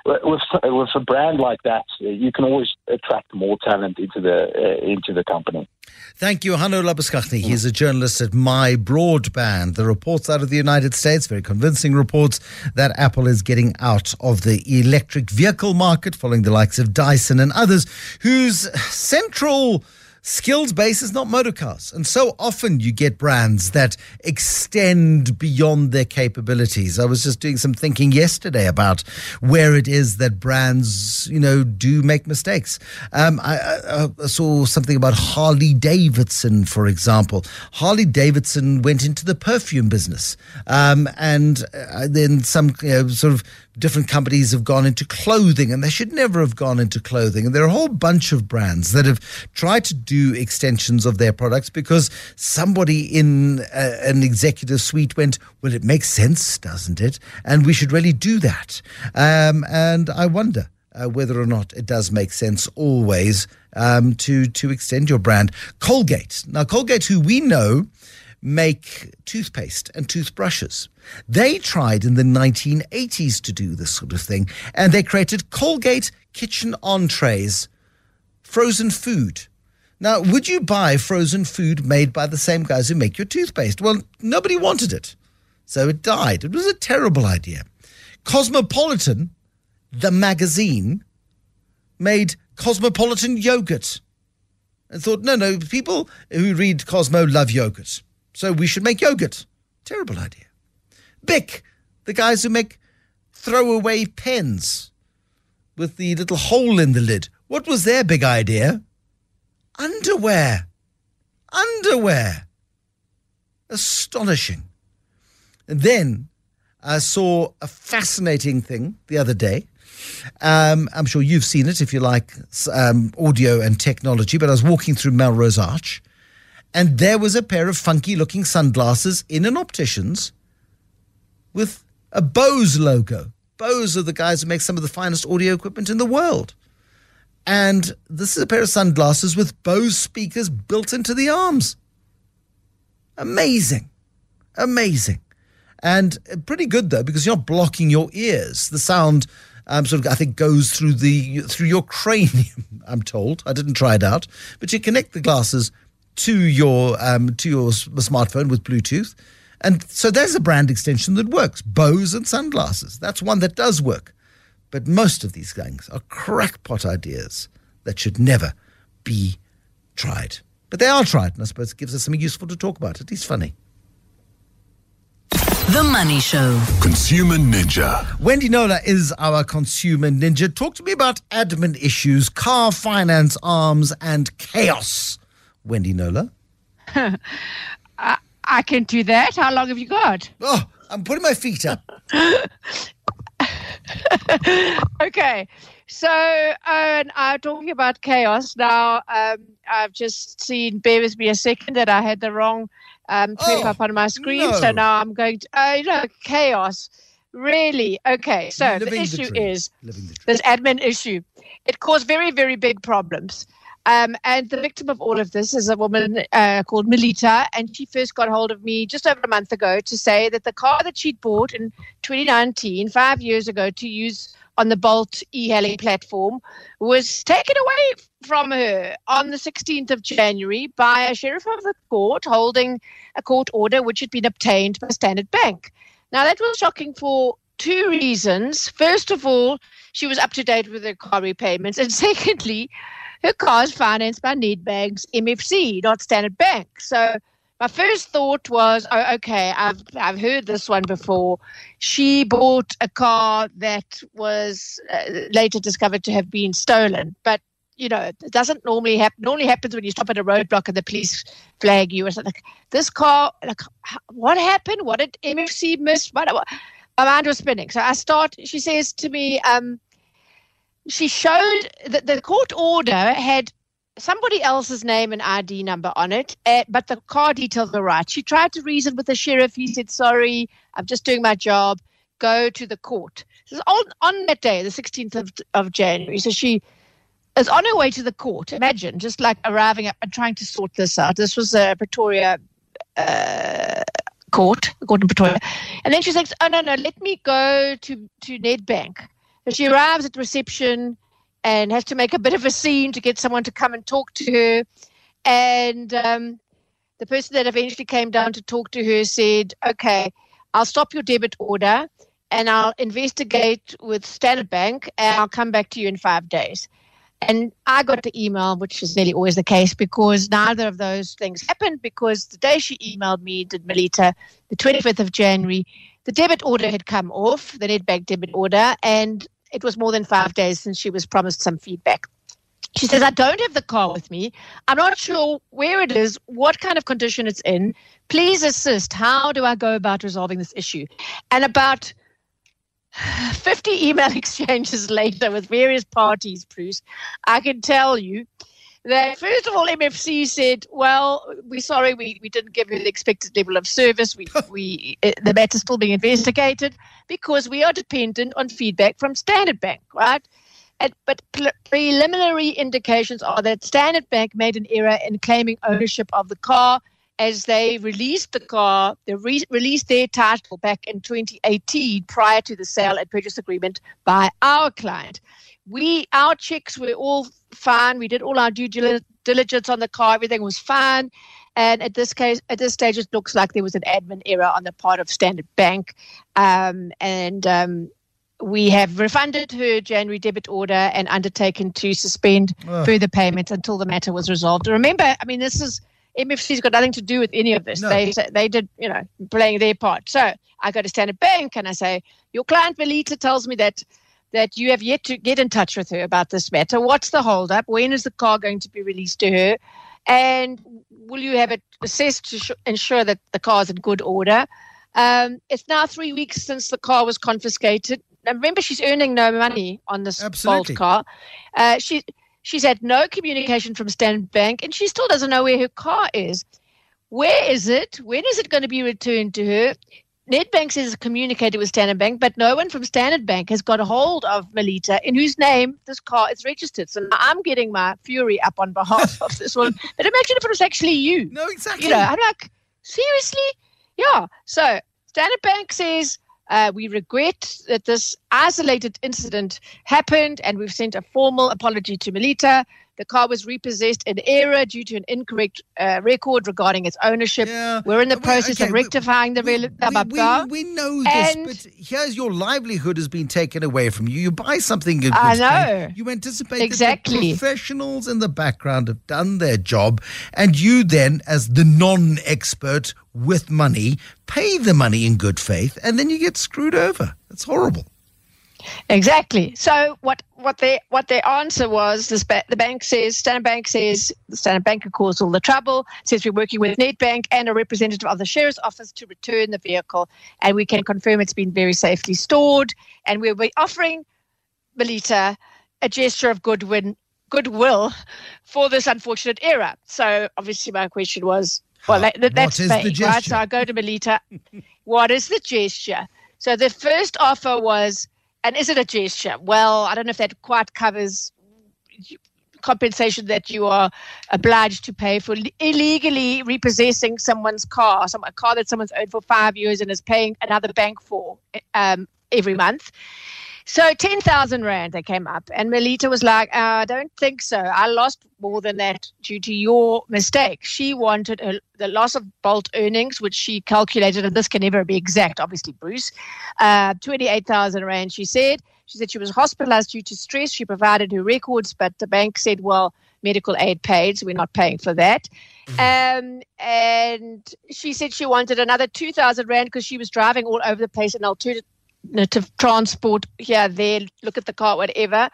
with with a brand like that, you can always attract more talent into the uh, into the company. Thank you, Hanno Labuschagne. He's a journalist at My Broadband. The reports out of the United States, very convincing reports that Apple is getting out of the electric vehicle market following the likes of Dyson and others, whose central skills base is not motor cars. And so often you get brands that extend beyond their capabilities. I was just doing some thinking yesterday about where it is that brands, you know, do make mistakes. Um, I, I, I saw something about Harley Davidson, for example. Harley Davidson went into the perfume business. Um, and uh, then some you know, sort of different companies have gone into clothing and they should never have gone into clothing. And there are a whole bunch of brands that have tried to do extensions of their products because somebody in a, an executive suite went, well, it makes sense, doesn't it? And we should really do that. Um, and I wonder. Uh, whether or not it does make sense always um, to to extend your brand. Colgate. Now, Colgate, who we know make toothpaste and toothbrushes. They tried in the 1980s to do this sort of thing, and they created Colgate kitchen entrees, frozen food. Now, would you buy frozen food made by the same guys who make your toothpaste? Well, nobody wanted it, so it died. It was a terrible idea. Cosmopolitan, the magazine, made Cosmopolitan yogurt and thought, no, no, people who read Cosmo love yogurt. So we should make yogurt. Terrible idea. Bic, the guys who make throwaway pens with the little hole in the lid. What was their big idea? Underwear. Underwear. Astonishing. And then I saw a fascinating thing the other day. Um, I'm sure you've seen it if you like um, audio and technology, but I was walking through Melrose Arch and there was a pair of funky looking sunglasses in an optician's with a Bose logo. Bose are the guys who make some of the finest audio equipment in the world. And this is a pair of sunglasses with Bose speakers built into the arms. Amazing. Amazing. And pretty good though, because you're not blocking your ears. The sound um, sort of, I think, goes through the through your cranium. I'm told. I didn't try it out, but you connect the glasses to your um, to your smartphone with Bluetooth, and so there's a brand extension that works. Bose and sunglasses. That's one that does work. But most of these things are crackpot ideas that should never be tried. But they are tried, and I suppose it gives us something useful to talk about. At least funny. The Money Show. Consumer Ninja. Wendy Nola is our consumer ninja. Talk to me about admin issues, car finance arms, and chaos. Wendy Nola? I, I can do that. How long have you got? Oh, I'm putting my feet up. okay. So, uh, I'm talking about chaos. Now, um, I've just seen, bear with me a second, that I had the wrong um, clip Oh, up on my screen. no. So now I'm going to, uh, you know, chaos. Really? Okay. So the Living the issue dream. is the this admin issue. It caused very, very big problems. Um, and the victim of all of this is a woman uh, called Melita, and she first got hold of me just over a month ago to say that the car that she'd bought in 2019, five years ago, to use on the Bolt e-hailing platform, was taken away from her on the 16th of January by a sheriff of the court holding a court order which had been obtained by Standard Bank. Now, that was shocking for two reasons. First of all, she was up to date with her car repayments. And secondly, her car is financed by Nedbank's MFC, not Standard Bank. So my first thought was, oh, okay, I've, I've heard this one before. She bought a car that was uh, later discovered to have been stolen. But you know, it doesn't normally happen. Normally happens when you stop at a roadblock and the police flag you or something. This car, like, what happened? What did MFC miss? What, what? My mind was spinning. So I start. She says to me, um, she showed that the court order had somebody else's name and ID number on it, uh, but the car details were right. She tried to reason with the sheriff. He said, "Sorry, I'm just doing my job. Go to the court." This is on, on that day, the 16th of, of January. So she is on her way to the court. Imagine just like arriving and trying to sort this out. This was a Pretoria uh, court, court in Pretoria. And then she says, Oh, no, no, let me go to, to Nedbank. She arrives at the reception and has to make a bit of a scene to get someone to come and talk to her. And um, the person that eventually came down to talk to her said, Okay, I'll stop your debit order and I'll investigate with Standard Bank and I'll come back to you in five days. And I got the email, which is nearly always the case, because neither of those things happened. Because the day she emailed me, did Melita, the 25th of January, the debit order had come off, the Nedbank debit order, and it was more than five days since she was promised some feedback. She says, I don't have the car with me. I'm not sure where it is, what kind of condition it's in. Please assist. How do I go about resolving this issue? And about 50 email exchanges later with various parties, Bruce, I can tell you first of all, MFC said, "Well, we're sorry, we, we didn't give you the expected level of service. We we uh, the matter's still being investigated because we are dependent on feedback from Standard Bank, right?" And, but pre- preliminary indications are that Standard Bank made an error in claiming ownership of the car as they released the car, they re- released their title back in 2018 prior to the sale and purchase agreement by our client. We our checks were all fine. We did all our due diligence on the car. Everything was fine. And at this case, at this stage, it looks like there was an admin error on the part of Standard Bank, um, and um, we have refunded her January debit order and undertaken to suspend Ugh. further payments until the matter was resolved. Remember, I mean, this is MFC's got nothing to do with any of this. No. They they did, you know, playing their part. So I go to Standard Bank and I say, your client Melita tells me that that you have yet to get in touch with her about this matter. What's the holdup? When is the car going to be released to her? And will you have it assessed to sh- ensure that the car is in good order? Um, it's now three weeks since the car was confiscated. Now, remember, she's earning no money on this Absolutely. Bolt car. Uh, she she's had no communication from Standard Bank, and she still doesn't know where her car is. Where is it? When is it going to be returned to her? Nedbank says it's communicated with Standard Bank, but no one from Standard Bank has got a hold of Melita, in whose name this car is registered. So now I'm getting my fury up on behalf of this one. But imagine if it was actually you. No, exactly. You know, I'm like, seriously? Yeah. So Standard Bank says uh, we regret that this isolated incident happened, and we've sent a formal apology to Melita. The car was repossessed in error due to an incorrect uh, record regarding its ownership. Yeah. We're in the process okay, of we- rectifying the we, rel- we, blah, we, we know this, And- but here's your livelihood has been taken away from you. You buy something in I know. You anticipate that the Exactly. professionals in the background have done their job, and you then, as the non-expert with money, pay the money in good faith, and then you get screwed over. That's horrible. Exactly. So what what their what their answer was this ba- the bank says Standard Bank says the Standard Bank caused all the trouble says we're working with Nedbank and a representative of the sheriff's office to return the vehicle and we can confirm it's been very safely stored and we'll be offering Melita a gesture of goodwill goodwill for this unfortunate error. So obviously my question was well that, that- that's is the vague, right? gesture? So I go to Melita. what is the gesture? So the first offer was and is it a gesture? Well, I don't know if that quite covers compensation that you are obliged to pay for illegally repossessing someone's car, some, a car that someone's owned for five years and is paying another bank for um, every month. So 10,000 Rand they came up. And Melita was like, uh, I don't think so. I lost more than that due to your mistake. She wanted the loss of Bolt earnings, which she calculated, and this can never be exact, obviously, Bruce. Uh, 28,000 Rand, she said. She said she was hospitalized due to stress. She provided her records, but the bank said, well, medical aid paid, so we're not paying for that. Um, and she said she wanted another 2,000 Rand because she was driving all over the place in alternative transport here, there, look at the car, whatever.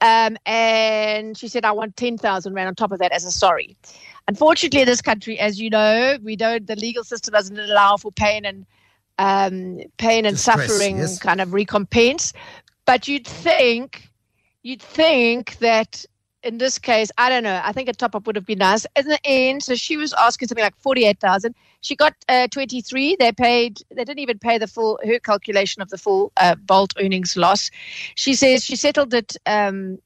Um, and she said, I want 10,000 Rand on top of that as a sorry. Unfortunately, in this country, as you know, we don't, the legal system doesn't allow for pain and um, pain and Distress, suffering yes. kind of recompense. But you'd think, you'd think that in this case, I don't know. I think a top up would have been nice. In the end, so she was asking something like forty-eight thousand. She got uh, twenty-three. They paid. They didn't even pay the full her calculation of the full uh, Bolt earnings loss. She says she settled it um,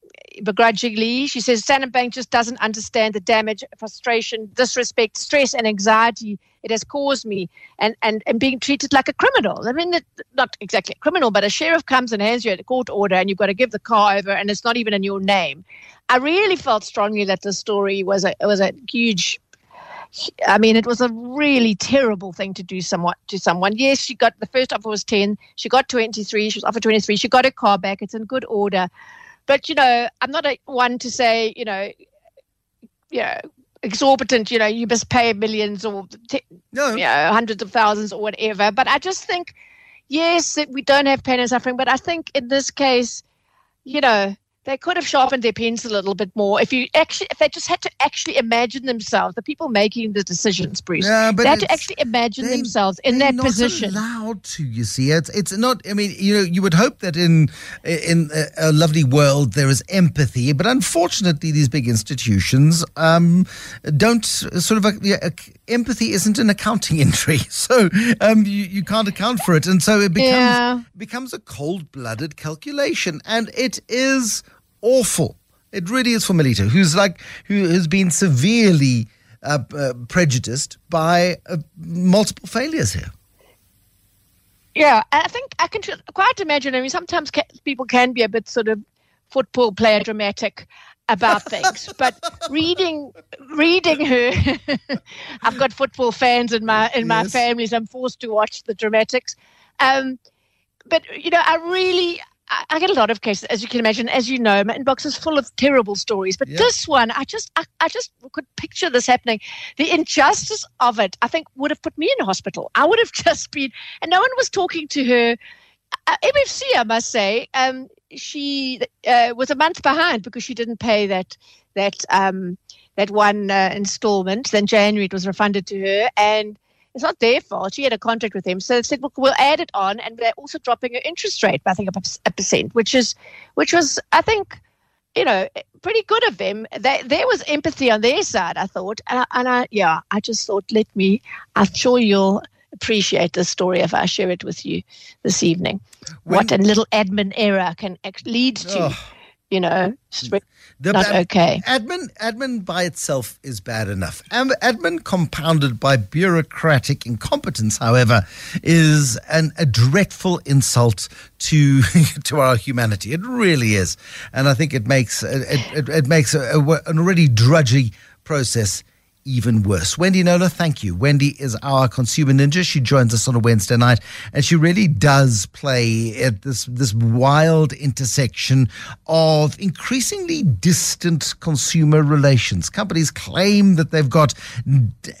begrudgingly. She says Standard Bank just doesn't understand the damage, frustration, disrespect, stress, and anxiety it has caused me, and and and being treated like a criminal. I mean, not exactly a criminal, but a sheriff comes and hands you a court order, and you've got to give the car over, and it's not even in your name. I really felt strongly that the story was a was a huge. I mean, it was a really terrible thing to do somewhat to someone. Yes, she got the first offer was ten. She got twenty three. She was offered twenty three. She got her car back. It's in good order. but you know, I'm not a one to say, you know, you know, exorbitant. You know, you must pay millions or t- no. you know, hundreds of thousands or whatever. But I just think, yes, that we don't have pain and suffering. But I think in this case, you know, they could have sharpened their pens a little bit more if you actually if they just had to actually imagine themselves the people making the decisions bruce Yeah, but they had to actually imagine they- themselves in that not position allowed to. You see, it's it's not. I mean, you know, you would hope that in in a, lovely world there is empathy, but unfortunately, these big institutions um, don't sort of. Yeah, empathy isn't an accounting entry, so um, you you can't account for it, and so it becomes Yeah. becomes a cold blooded calculation, and it is awful. It really is for Melita, who's like who has been severely uh, uh, prejudiced by uh, multiple failures here. Yeah, I think I can quite imagine. I mean, sometimes ca- people can be a bit sort of football player dramatic about things, but reading reading her, I've got football fans in my in my Yes. family, so I'm forced to watch the dramatics. Um, but you know, I really. I- I get a lot of cases, as you can imagine. As you know, my inbox is full of terrible stories. But Yeah. this one, I just, I, I just could picture this happening. The injustice of it, I think, would have put me in hospital. I would have just been, and no one was talking to her. Uh, MFC, I must say, um, she uh, was a month behind because she didn't pay that that um, that one uh, installment. Then January it was refunded to her, and it's not their fault. She had a contract with them, so they said, "Look, we'll add it on," and they're also dropping her interest rate by I think a, percent, which is which was I think you know pretty good of them. They, there was empathy on their side, I thought, and I, and I yeah, I just thought, let me. I'm sure you'll appreciate this story if I share it with you this evening. what a little admin error can act- lead to, Oh. you know, hmm. stre- The not ba- okay. Admin, admin by itself is bad enough. Admin compounded by bureaucratic incompetence, however, is an, a dreadful insult to to our humanity. It really is, and I think it makes it, it, it makes a, a- an already drudgy process even worse. Wendy Knowler, thank you. Wendy is our consumer ninja. She joins us on a Wednesday night, and she really does play at this this wild intersection of increasingly distant consumer relations. Companies claim that they've got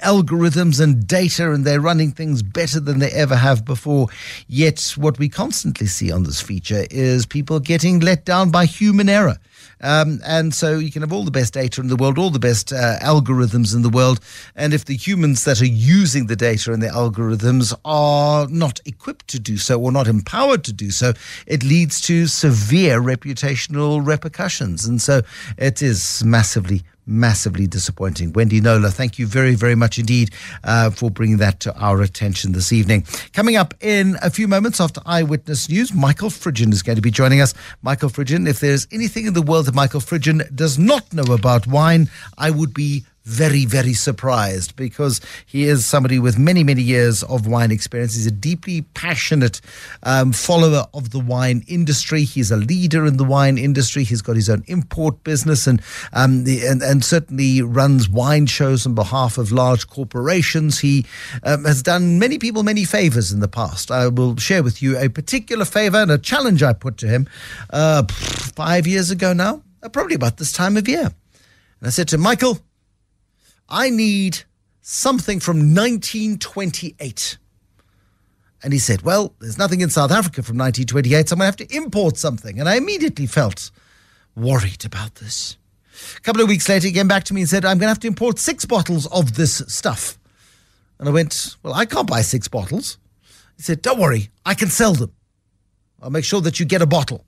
algorithms and data, and they're running things better than they ever have before. Yet, what we constantly see on this feature is people getting let down by human error. Um, and so you can have all the best data in the world, all the best uh, algorithms in the world. And if the humans that are using the data and the algorithms are not equipped to do so or not empowered to do so, it leads to severe reputational repercussions. And so it is massively massively disappointing. Wendy Knowler, thank you very, very much indeed uh, for bringing that to our attention this evening. Coming up in a few moments after Eyewitness News, Michael Fridjhon is going to be joining us. Michael Fridjhon, if there's anything in the world that Michael Fridjhon does not know about wine, I would be very, very surprised because he is somebody with many, many years of wine experience. He's a deeply passionate um, follower of the wine industry. He's a leader in the wine industry. He's got his own import business and um, the, and, and certainly runs wine shows on behalf of large corporations. He um, has done many people many favors in the past. I will share with you a particular favor and a challenge I put to him uh, five years ago now, uh, probably about this time of year. And I said to Michael, I need something from 1928. And he said, Well, there's nothing in South Africa from 1928, so I'm going to have to import something. And I immediately felt worried about this. A couple of weeks later, he came back to me and said, I'm going to have to import six bottles of this stuff. And I went, Well, I can't buy six bottles. He said, Don't worry, I can sell them. I'll make sure that you get a bottle.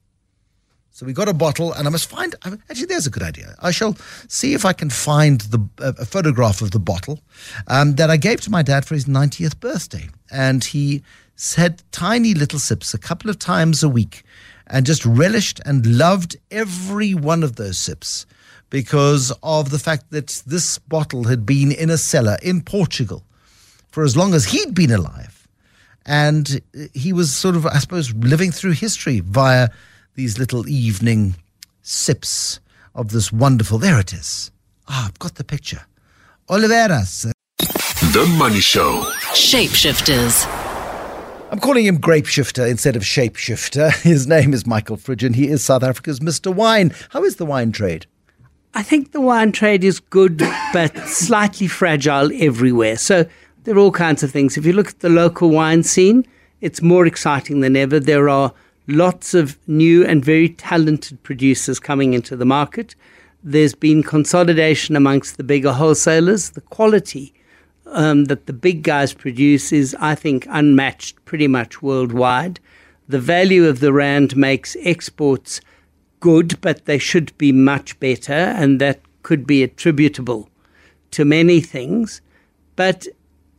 So we got a bottle, and I must find. Actually, there's a good idea. I shall see if I can find the a, photograph of the bottle um, that I gave to my dad for his 90th birthday, and he had tiny little sips a couple of times a week, and just relished and loved every one of those sips because of the fact that this bottle had been in a cellar in Portugal for as long as he'd been alive. And he was sort of, I suppose, living through history via these little evening sips of this wonderful. There it is. Ah, I've got the picture. Oliveras. The Money Show. Shapeshifters. I'm calling him grape shifter instead of Shapeshifter. His name is Michael Fridjhon. He is South Africa's Mr. Wine. How is the wine trade? I think the wine trade is good, but slightly fragile everywhere. So there are all kinds of things. If you look at the local wine scene, it's more exciting than ever. There are lots of new and very talented producers coming into the market. There's been consolidation amongst the bigger wholesalers. The quality um, that the big guys produce is, I think, unmatched pretty much worldwide. The value of the rand makes exports good, but they should be much better, and that could be attributable to many things. But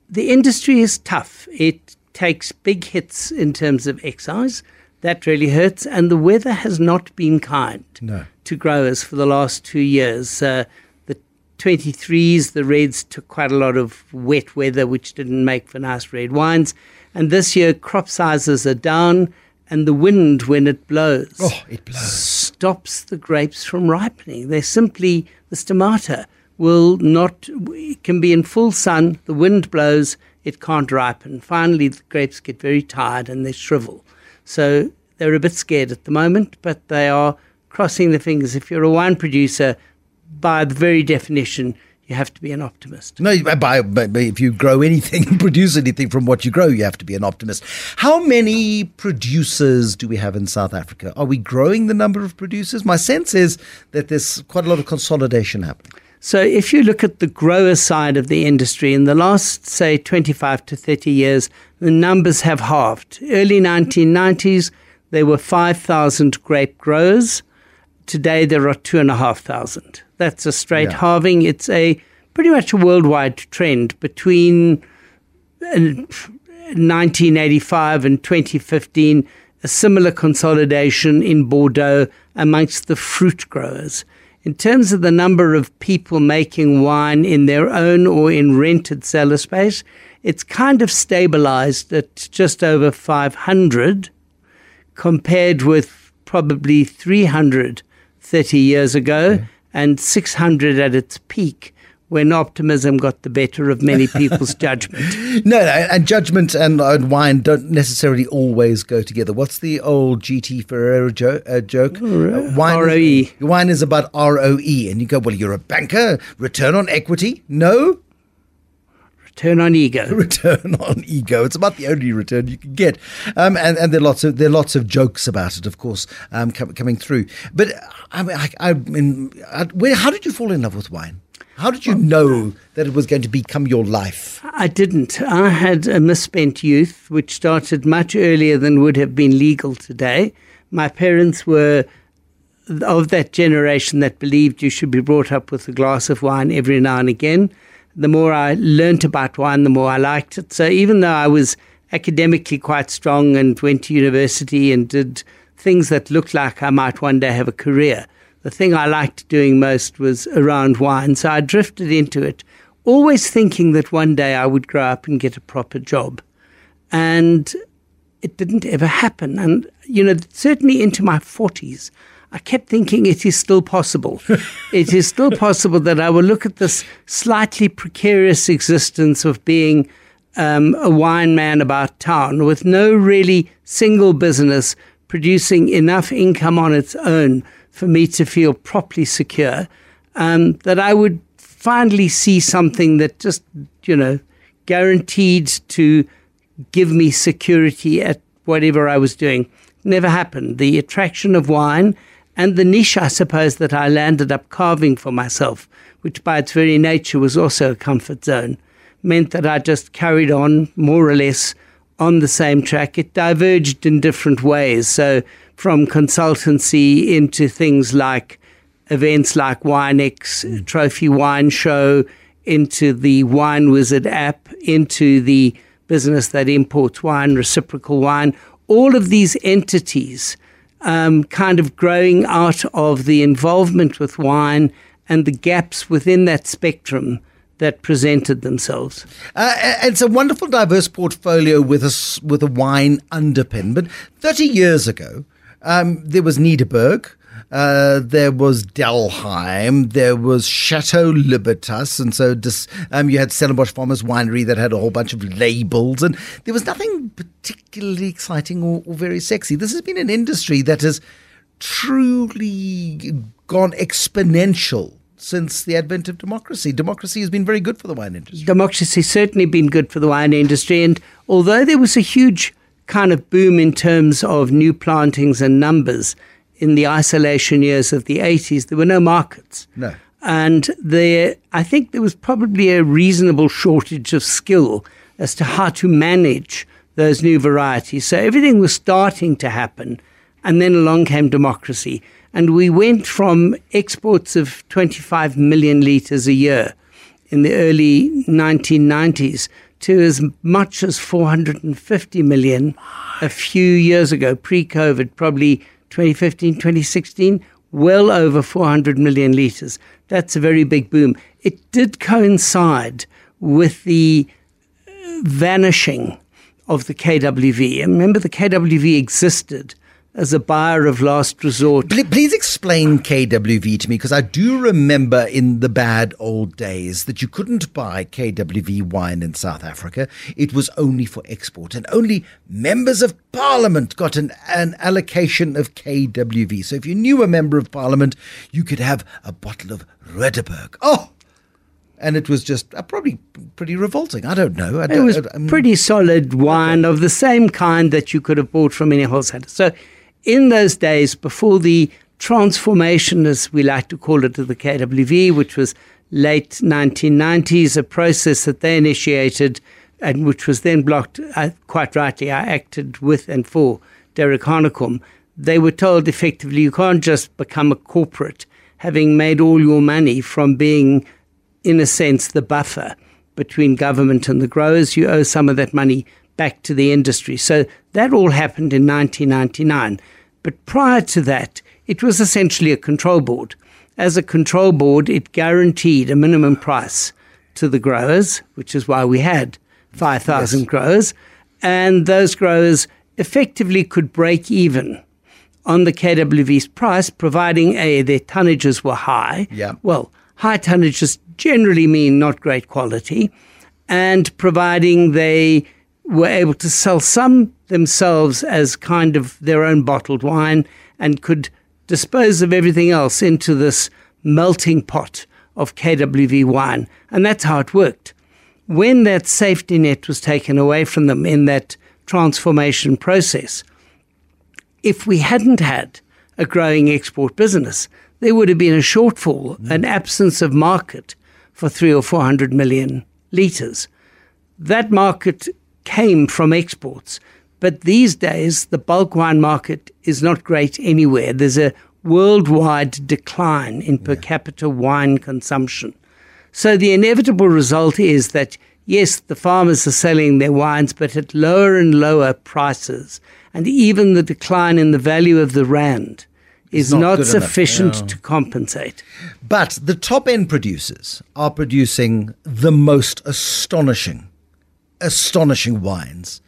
the industry is tough. It takes big hits in terms of excise. That really hurts, and the weather has not been kind No. to growers for the last two years. Uh, the 23s, the reds took quite a lot of wet weather, which didn't make for nice red wines. And this year, crop sizes are down, and the wind, when it blows, Oh, it blows. stops the grapes from ripening. They simply, the stomata will not, it can be in full sun, the wind blows, it can't ripen. Finally, the grapes get very tired and they shrivel. So they're a bit scared at the moment, but they are crossing their fingers. If you're a wine producer, by the very definition, you have to be an optimist. No, by, by- if you grow anything, produce anything from what you grow, you have to be an optimist. How many producers do we have in South Africa? Are we growing the number of producers? My sense is that there's quite a lot of consolidation happening. So if you look at the grower side of the industry, in the last, say, 25 to 30 years, the numbers have halved. Early 1990s, there were 5,000 grape growers. Today, there are 2,500. That's a straight Yeah. halving. It's a pretty much a worldwide trend between uh, 1985 and 2015, a similar consolidation in Bordeaux amongst the fruit growers. In terms of the number of people making wine in their own or in rented cellar space, it's kind of stabilized at just over 500 compared with probably 300 30 years ago and 600 at its peak when optimism got the better of many people's judgment. No, no, and judgment and, and wine don't necessarily always go together. What's the old GT Ferreira jo- uh, joke? Uh, wine ROE. wine is about ROE. And you go, well, you're a banker. Return on equity? No. Return on ego. Return on ego. It's about the only return you can get. Um, and, and there are lots of there are lots of jokes about it, of course, um, com- coming through. But I mean, I, I mean, I, where, how did you fall in love with wine? How did you know that it was going to become your life? I didn't. I had a misspent youth, which started much earlier than would have been legal today. My parents were of that generation that believed you should be brought up with a glass of wine every now and again. The more I learnt about wine, the more I liked it. So even though I was academically quite strong and went to university and did things that looked like I might one day have a career, the thing I liked doing most was around wine. So I drifted into it, always thinking that one day I would grow up and get a proper job. And it didn't ever happen. And, you know, certainly into my 40s, I kept thinking it is still possible. it is still possible that I will look at this slightly precarious existence of being um, a wine man about town with no really single business producing enough income on its own for me to feel properly secure, um, that I would finally see something that just, you know, guaranteed to give me security at whatever I was doing. Never happened. The attraction of wine and the niche, I suppose, that I landed up carving for myself, which by its very nature was also a comfort zone, meant that I just carried on more or less on the same track. It diverged in different ways. So, from consultancy into things like events like WineX, Trophy Wine Show, into the Wine Wizard app, into the business that imports wine, reciprocal wine, all of these entities um, kind of growing out of the involvement with wine and the gaps within that spectrum that presented themselves. Uh, it's a wonderful, diverse portfolio with a with a wine underpin. But thirty years ago, um, there was Nederburg. Uh, there was Delheim, there was Chateau Libertas, and so dis, um, you had Stellenbosch Farmers Winery that had a whole bunch of labels, and there was nothing particularly exciting or, or very sexy. This has been an industry that has truly gone exponential since the advent of democracy. Democracy has been very good for the wine industry. Democracy has certainly been good for the wine industry, and although there was a huge kind of boom in terms of new plantings and numbers in the isolation years of the 80s, there were no markets. No. And there, I think there was probably a reasonable shortage of skill as to how to manage those new varieties. So everything was starting to happen. And then along came democracy. And we went from exports of 25 million litres a year in the early 1990s to as much as 450 million a few years ago, pre COVID, probably 2015, 2016, well over 400 million litres. That's a very big boom. It did coincide with the uh, vanishing of the KWV. Remember, the KWV existed as a buyer of last resort. Please explain KWV to me because I do remember in the bad old days that you couldn't buy KWV wine in South Africa. It was only for export and only members of parliament got an, an allocation of KWV. So if you knew a member of parliament, you could have a bottle of Roodeberg. Oh! and it was just uh, probably pretty revolting. I don't know. I it was pretty solid wine of the same kind that you could have bought from any wholesaler. So in those days, before the transformation, as we like to call it, of the KWV, which was late 1990s, a process that they initiated and which was then blocked, uh, quite rightly, I acted with and for Derek Hanekom. They were told effectively you can't just become a corporate having made all your money from being, in a sense, the buffer between government and the growers. You owe some of that money back to the industry. So that all happened in 1999. But prior to that, it was essentially a control board. As a control board, it guaranteed a minimum price to the growers, which is why we had 5,000 yes. growers. And those growers effectively could break even on the KWV's price, providing A, their tonnages were high. Yeah. Well, high tonnages generally mean not great quality, and providing they were able to sell some themselves as kind of their own bottled wine and could dispose of everything else into this melting pot of KWV wine. And that's how it worked. When that safety net was taken away from them in that transformation process, if we hadn't had a growing export business, there would have been a shortfall, mm. an absence of market for three or four hundred million litres. That market came from exports. But these days, the bulk wine market is not great anywhere. There's a worldwide decline in per capita wine consumption. So the inevitable result is that, yes, the farmers are selling their wines, but at lower and lower prices. And even the decline in the value of the rand is not, not sufficient to compensate. But the top end producers are producing the most astonishing astonishing wines.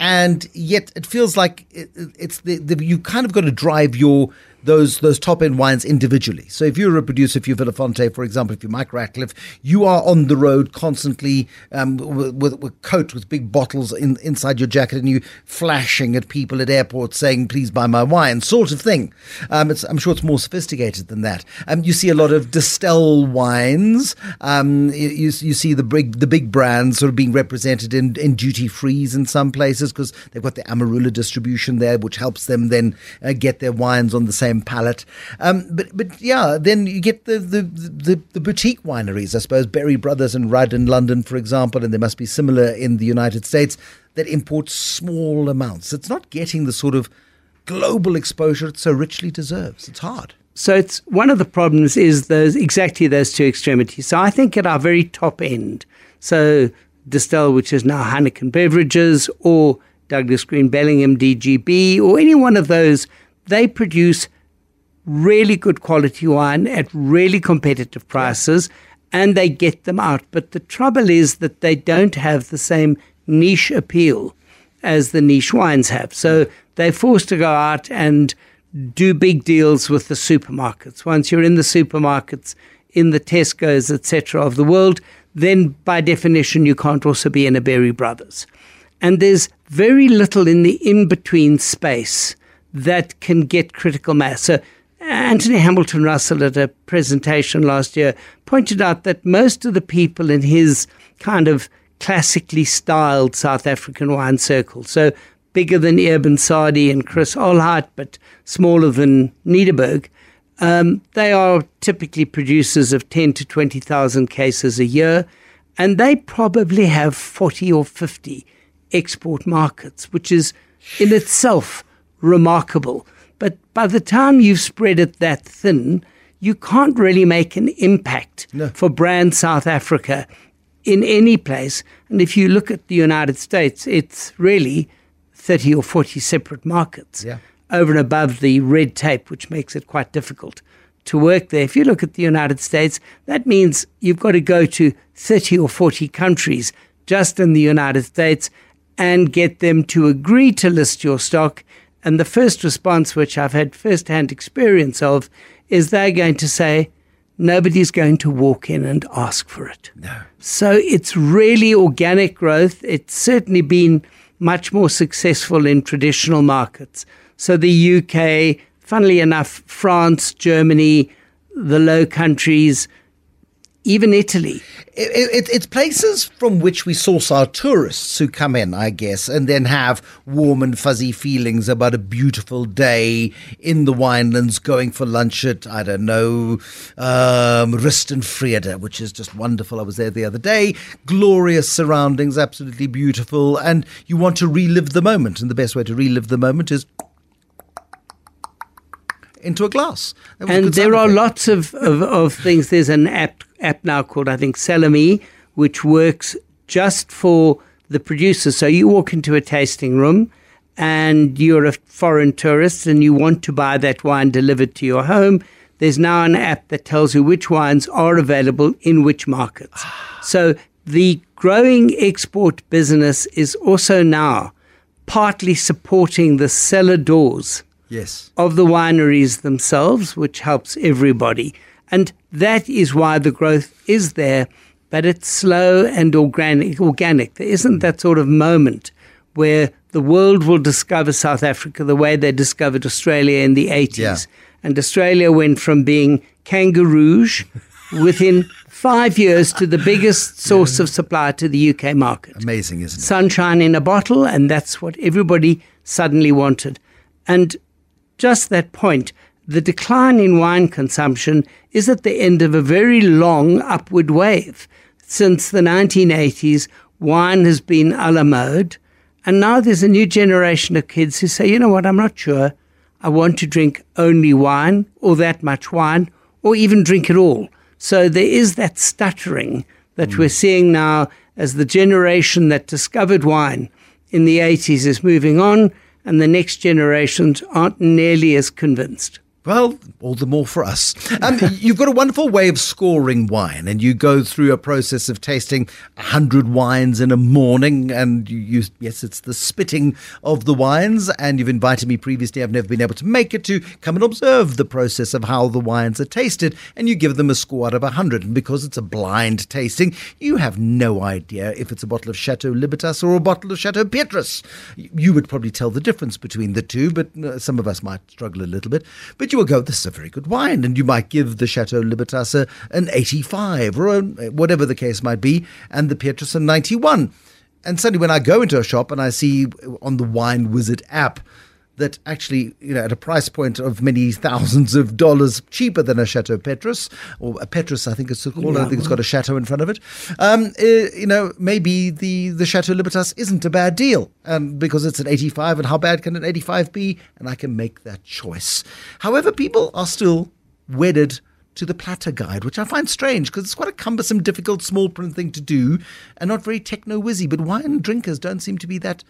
And yet it feels like it's the, the you kind of got to drive your those those top end wines individually. So if you're a producer, if you're Vilafonté, for example, if you're Mike Ratcliffe, you are on the road constantly um, with, with, with coat with big bottles in, inside your jacket, and you flashing at people at airports saying, "Please buy my wine," sort of thing. Um, I'm sure it's more sophisticated than that. Um, you see a lot of Distell wines. Um, you, you see the big the big brands sort of being represented in, in duty frees in some places because they've got the Amarula distribution there, which helps them then uh, get their wines on the same same palate. Um, but but yeah, then you get the, the, the, the, boutique wineries, I suppose, Berry Brothers and Rudd in London, for example, and they must be similar in the United States, that import small amounts. It's not getting the sort of global exposure it so richly deserves. It's hard. So it's one of the problems is those exactly those two extremities. So I think at our very top end, so Distell, which is now Heineken Beverages, or Douglas Green Bellingham DGB, or any one of those, they produce really good quality wine at really competitive prices and they get them out. But the trouble is that they don't have the same niche appeal as the niche wines have. So they're forced to go out and do big deals with the supermarkets. Once you're in the supermarkets, in the Tesco's, etc., of the world, then by definition you can't also be in a Berry Brothers. And there's very little in the in between space that can get critical mass. So Anthony Hamilton Russell at a presentation last year pointed out that most of the people in his kind of classically styled South African wine circle, so bigger than Eben Sadie and Chris Alheit, but smaller than Nederburg, um, they are typically producers of 10 to 20,000 cases a year, and they probably have 40 or 50 export markets, which is in itself remarkable. But by the time you've spread it that thin, you can't really make an impact No. for brand South Africa in any place. And if you look at the United States, it's really 30 or 40 separate markets Yeah. over and above the red tape, which makes it quite difficult to work there. If you look at the United States, that means you've got to go to 30 or 40 countries just in the United States and get them to agree to list your stock. And the first response, which I've had first hand experience of, is they're going to say, nobody's going to walk in and ask for it. No. So it's really organic growth. It's certainly been much more successful in traditional markets. So the UK, funnily enough, France, Germany, the Low Countries, even Italy. It, it, it's places from which we source our tourists who come in, I guess, and then have warm and fuzzy feelings about a beautiful day in the winelands, going for lunch at, I don't know, um, Rust en Vrede, which is just wonderful. I was there the other day. Glorious surroundings, absolutely beautiful. And you want to relive the moment. And the best way to relive the moment is into a glass. Was a and there are lots of, of, of things. There's an app app now called I think Salami, which works just for the producers. So you walk into a tasting room and you're a foreign tourist and you want to buy that wine delivered to your home. There's now an app that tells you which wines are available in which markets. Ah. so the growing export business is also now partly supporting the cellar doors Yes. of the wineries themselves, which helps everybody. And that is why the growth is there, but it's slow and organic. organic. There isn't that sort of moment where the world will discover South Africa the way they discovered Australia in the 80s. Yeah. And Australia went from being kangaroos within five years to the biggest source of supply to the UK market Amazing, isn't it? sunshine in a bottle, and that's what everybody suddenly wanted. And just that point, the decline in wine consumption is at the end of a very long upward wave. Since the 1980s, wine has been a la mode, and now there's a new generation of kids who say, you know what, I'm not sure. I want to drink only wine, or that much wine, or even drink it all. So there is that stuttering that hmm. we're seeing now as the generation that discovered wine in the 80s is moving on, and the next generations aren't nearly as convinced. Well, all the more for us. Um, you've got a wonderful way of scoring wine, and you go through a process of tasting a hundred wines in a morning. And you, you, yes, it's the spitting of the wines. And you've invited me previously. I've never been able to make it to come and observe the process of how the wines are tasted, and you give them a score out of a hundred. And because it's a blind tasting, you have no idea if it's a bottle of Chateau Libertas or a bottle of Chateau Petrus. You would probably tell the difference between the two, but uh, some of us might struggle a little bit. But you will go, this is a very good wine, and you might give the Chateau Libertas a, an 85 or a, whatever the case might be, and the Petrus a 91. And suddenly, when I go into a shop and I see on the Wine Wizard app that actually, you know, at a price point of many thousands of dollars cheaper than a Chateau Petrus, or a Petrus, I think it's called. I think it's got a chateau in front of it. Um, uh, you know, maybe the the Chateau Libertas isn't a bad deal, and because it's an 85, and how bad can an 85 be? And I can make that choice. However, people are still wedded to the platter guide, which I find strange because it's quite a cumbersome, difficult, small print thing to do, and not very techno whizzy. But wine drinkers don't seem to be that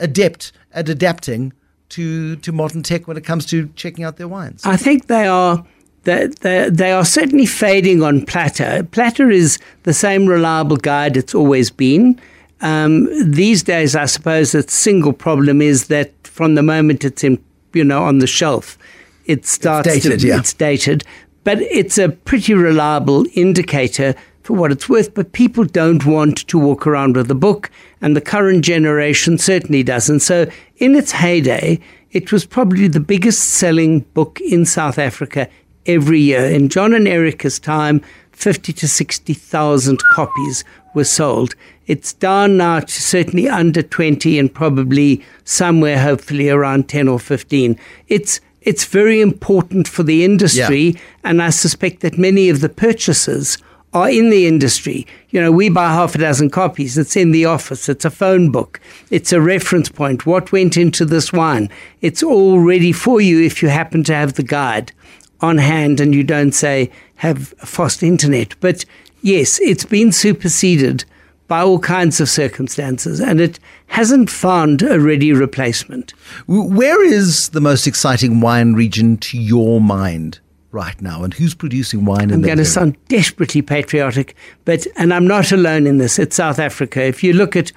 adept at adapting to to modern tech when it comes to checking out their wines. I think they are. They, they, they are certainly fading on Platter. Platter is the same reliable guide it's always been. Um, these days, I suppose the single problem is that from the moment it's in, you know, on the shelf, it starts dated, to, yeah. it's dated. But it's a pretty reliable indicator for what it's worth. But people don't want to walk around with a book, and the current generation certainly doesn't. So, in its heyday, it was probably the biggest selling book in South Africa every year. In John and Erica's time, 50 to 60,000 copies were sold. It's down now to certainly under 20 and probably somewhere hopefully around 10 or 15. It's it's very important for the industry and I suspect that many of the purchasers are in the industry. You know, we buy half a dozen copies. It's in the office. It's a phone book. It's a reference point. What went into this wine? It's all ready for you if you happen to have the guide on hand and you don't say have fast internet. But yes, it's been superseded by all kinds of circumstances and it hasn't found a ready replacement. Where is the most exciting wine region to your mind right now, and who's producing wine in I'm going to sound desperately patriotic, but and I'm not alone in this. It's South Africa. If you look at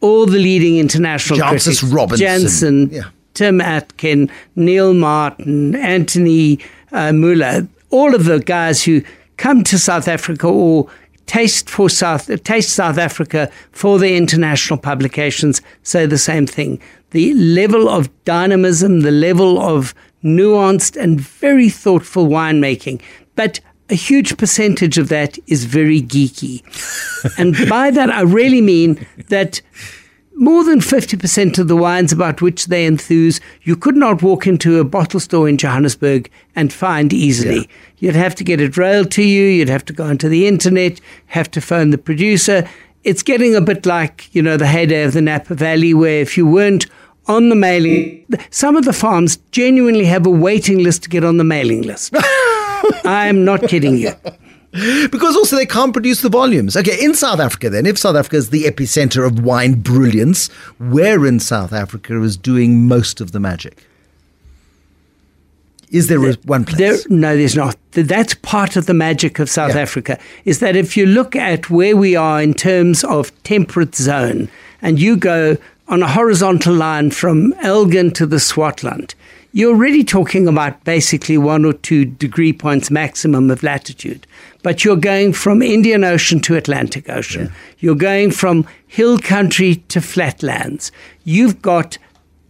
all the leading international Jancis critics, Robinson. Janssen, Yeah. Tim Atkin, Neal Martin, Anthony uh, Muller, all of the guys who come to South Africa or taste for South taste South Africa for their international publications say the same thing. The level of dynamism, the level of nuanced and very thoughtful winemaking, but a huge percentage of that is very geeky. and by that, I really mean that more than 50% of the wines about which they enthuse, you could not walk into a bottle store in Johannesburg and find easily. You'd have to get it railed to you, you'd have to go onto the internet, have to phone the producer. It's getting a bit like, you know, the heyday of the Napa Valley, where if you weren't on the mailing, some of the farms genuinely have a waiting list to get on the mailing list. I am not kidding you. Because also they can't produce the volumes. Okay, in South Africa, then, if South Africa is the epicenter of wine brilliance, where in South Africa is doing most of the magic? Is there a- one place? There, no, there's not. That's part of the magic of South Africa. Is that if you look at where we are in terms of temperate zone, and you go on a horizontal line from Elgin to the Swartland, you're already talking about basically one or two degree points maximum of latitude. But you're going from Indian Ocean to Atlantic Ocean. You're going from hill country to flatlands. You've got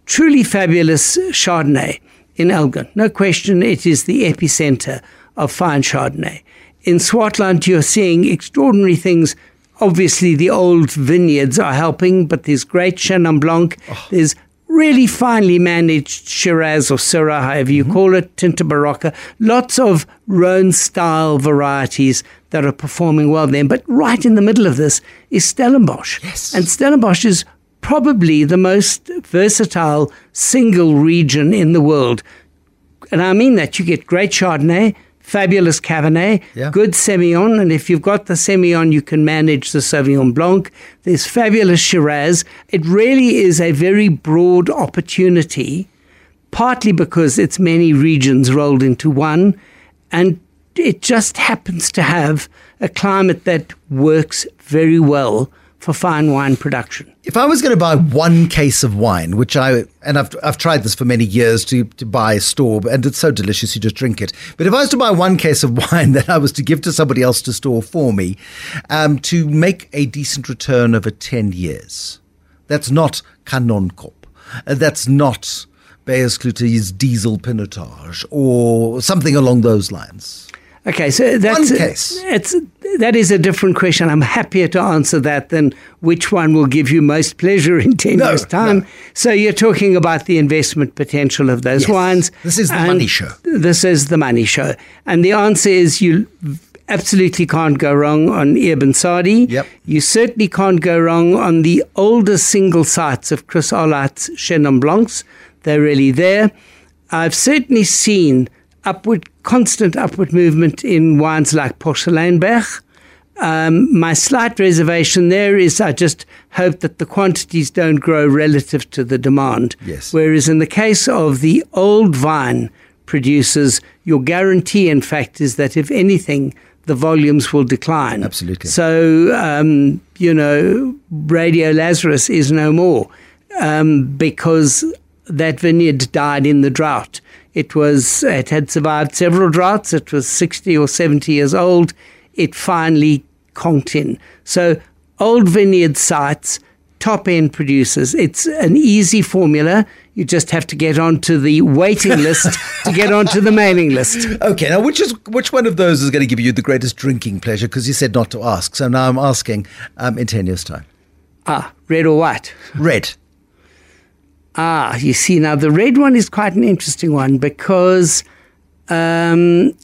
truly fabulous Chardonnay in Elgin. No question, it is the epicenter of fine Chardonnay. In Swartland, you're seeing extraordinary things. Obviously, the old vineyards are helping, but there's great Chenin Blanc. Oh. There's really finely managed Shiraz or Syrah, however you mm-hmm. call it, Tinta Barocca. Lots of Rhone style varieties that are performing well then. But right in the middle of this is Stellenbosch. Yes. And Stellenbosch is probably the most versatile single region in the world. And I mean that you get great Chardonnay, fabulous Cabernet, Yeah. good Semillon, and if you've got the Semillon, you can manage the Sauvignon Blanc. There's fabulous Shiraz. It really is a very broad opportunity, partly because it's many regions rolled into one, and it just happens to have a climate that works very well for fine wine production. If I was going to buy one case of wine, which I and I've I've tried this for many years to to buy a store, and it's so delicious you just drink it. But if I was to buy one case of wine that I was to give to somebody else to store for me, um, to make a decent return over ten years, that's not Kanonkop. Uh, that's not Beyerskloof's Diesel Pinotage or something along those lines. Okay, so that's One case. It's that is a different question. I'm happier to answer that than which one will give you most pleasure in ten No, years' time. So you're talking about the investment potential of those Yes. wines. This is the money show. This is the money show, and the answer is you absolutely can't go wrong on Eben Sadie. Yep. You certainly can't go wrong on the older single sites of Chris Alheit's Chenin Blancs. They're really there. I've certainly seen upward, constant upward movement in wines like Porseleinberg. Um, my slight reservation there is I just hope that the quantities don't grow relative to the demand. Yes. Whereas in the case of the old vine producers, your guarantee, in fact, is that if anything, the volumes will decline. Absolutely. So, um, you know, Radio Lazarus is no more um, because that vineyard died in the drought. It was it had survived several droughts. It was 60 or 70 years old. It finally conked in. So old vineyard sites, top end producers. It's an easy formula. You just have to get onto the waiting list to get onto the mailing list. Okay, now which is which one of those is going to give you the greatest drinking pleasure? Because you said not to ask, so now I'm asking um, in ten years' time. Ah, red or white? Red. Ah, you see, now the red one is quite an interesting one because um,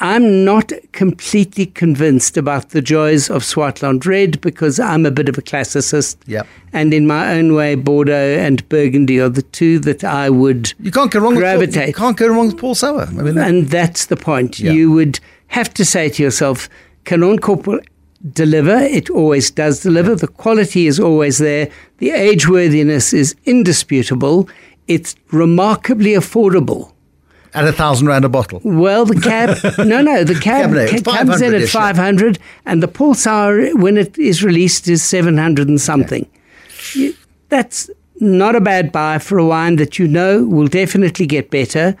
I'm not completely convinced about the joys of Swartland Red because I'm a bit of a classicist. Yep. And in my own way, Bordeaux and Burgundy are the two that I would You can't go wrong. gravitate. With Paul, you can't go wrong with Paul Sauer. I mean, that- and that's the point. Yeah. You would have to say to yourself, Kanonkop will deliver. It always does deliver. The quality is always there. The age worthiness is indisputable. It's remarkably affordable. At a thousand rand a bottle. Well, the cab, no, no, the cab Cabernet, ca- comes in at 500, and the Paul Sauer, when it is released, is 700 and something. That's not a bad buy for a wine that you know will definitely get better.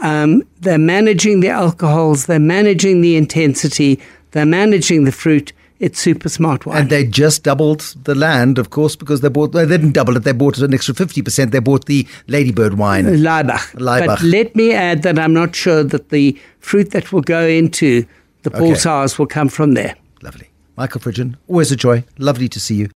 Um, they're managing the alcohols, they're managing the intensity, they're managing the fruit. It's super smart wine. And they just doubled the land, of course, because they bought. They didn't double it. They bought it an extra fifty percent. They bought the Ladybird wine. Uh, Laibach. Laibach. But let me add that I'm not sure that the fruit that will go into the Okay. Will come from there. Lovely. Michael Fridjhon, always a joy. Lovely to see you.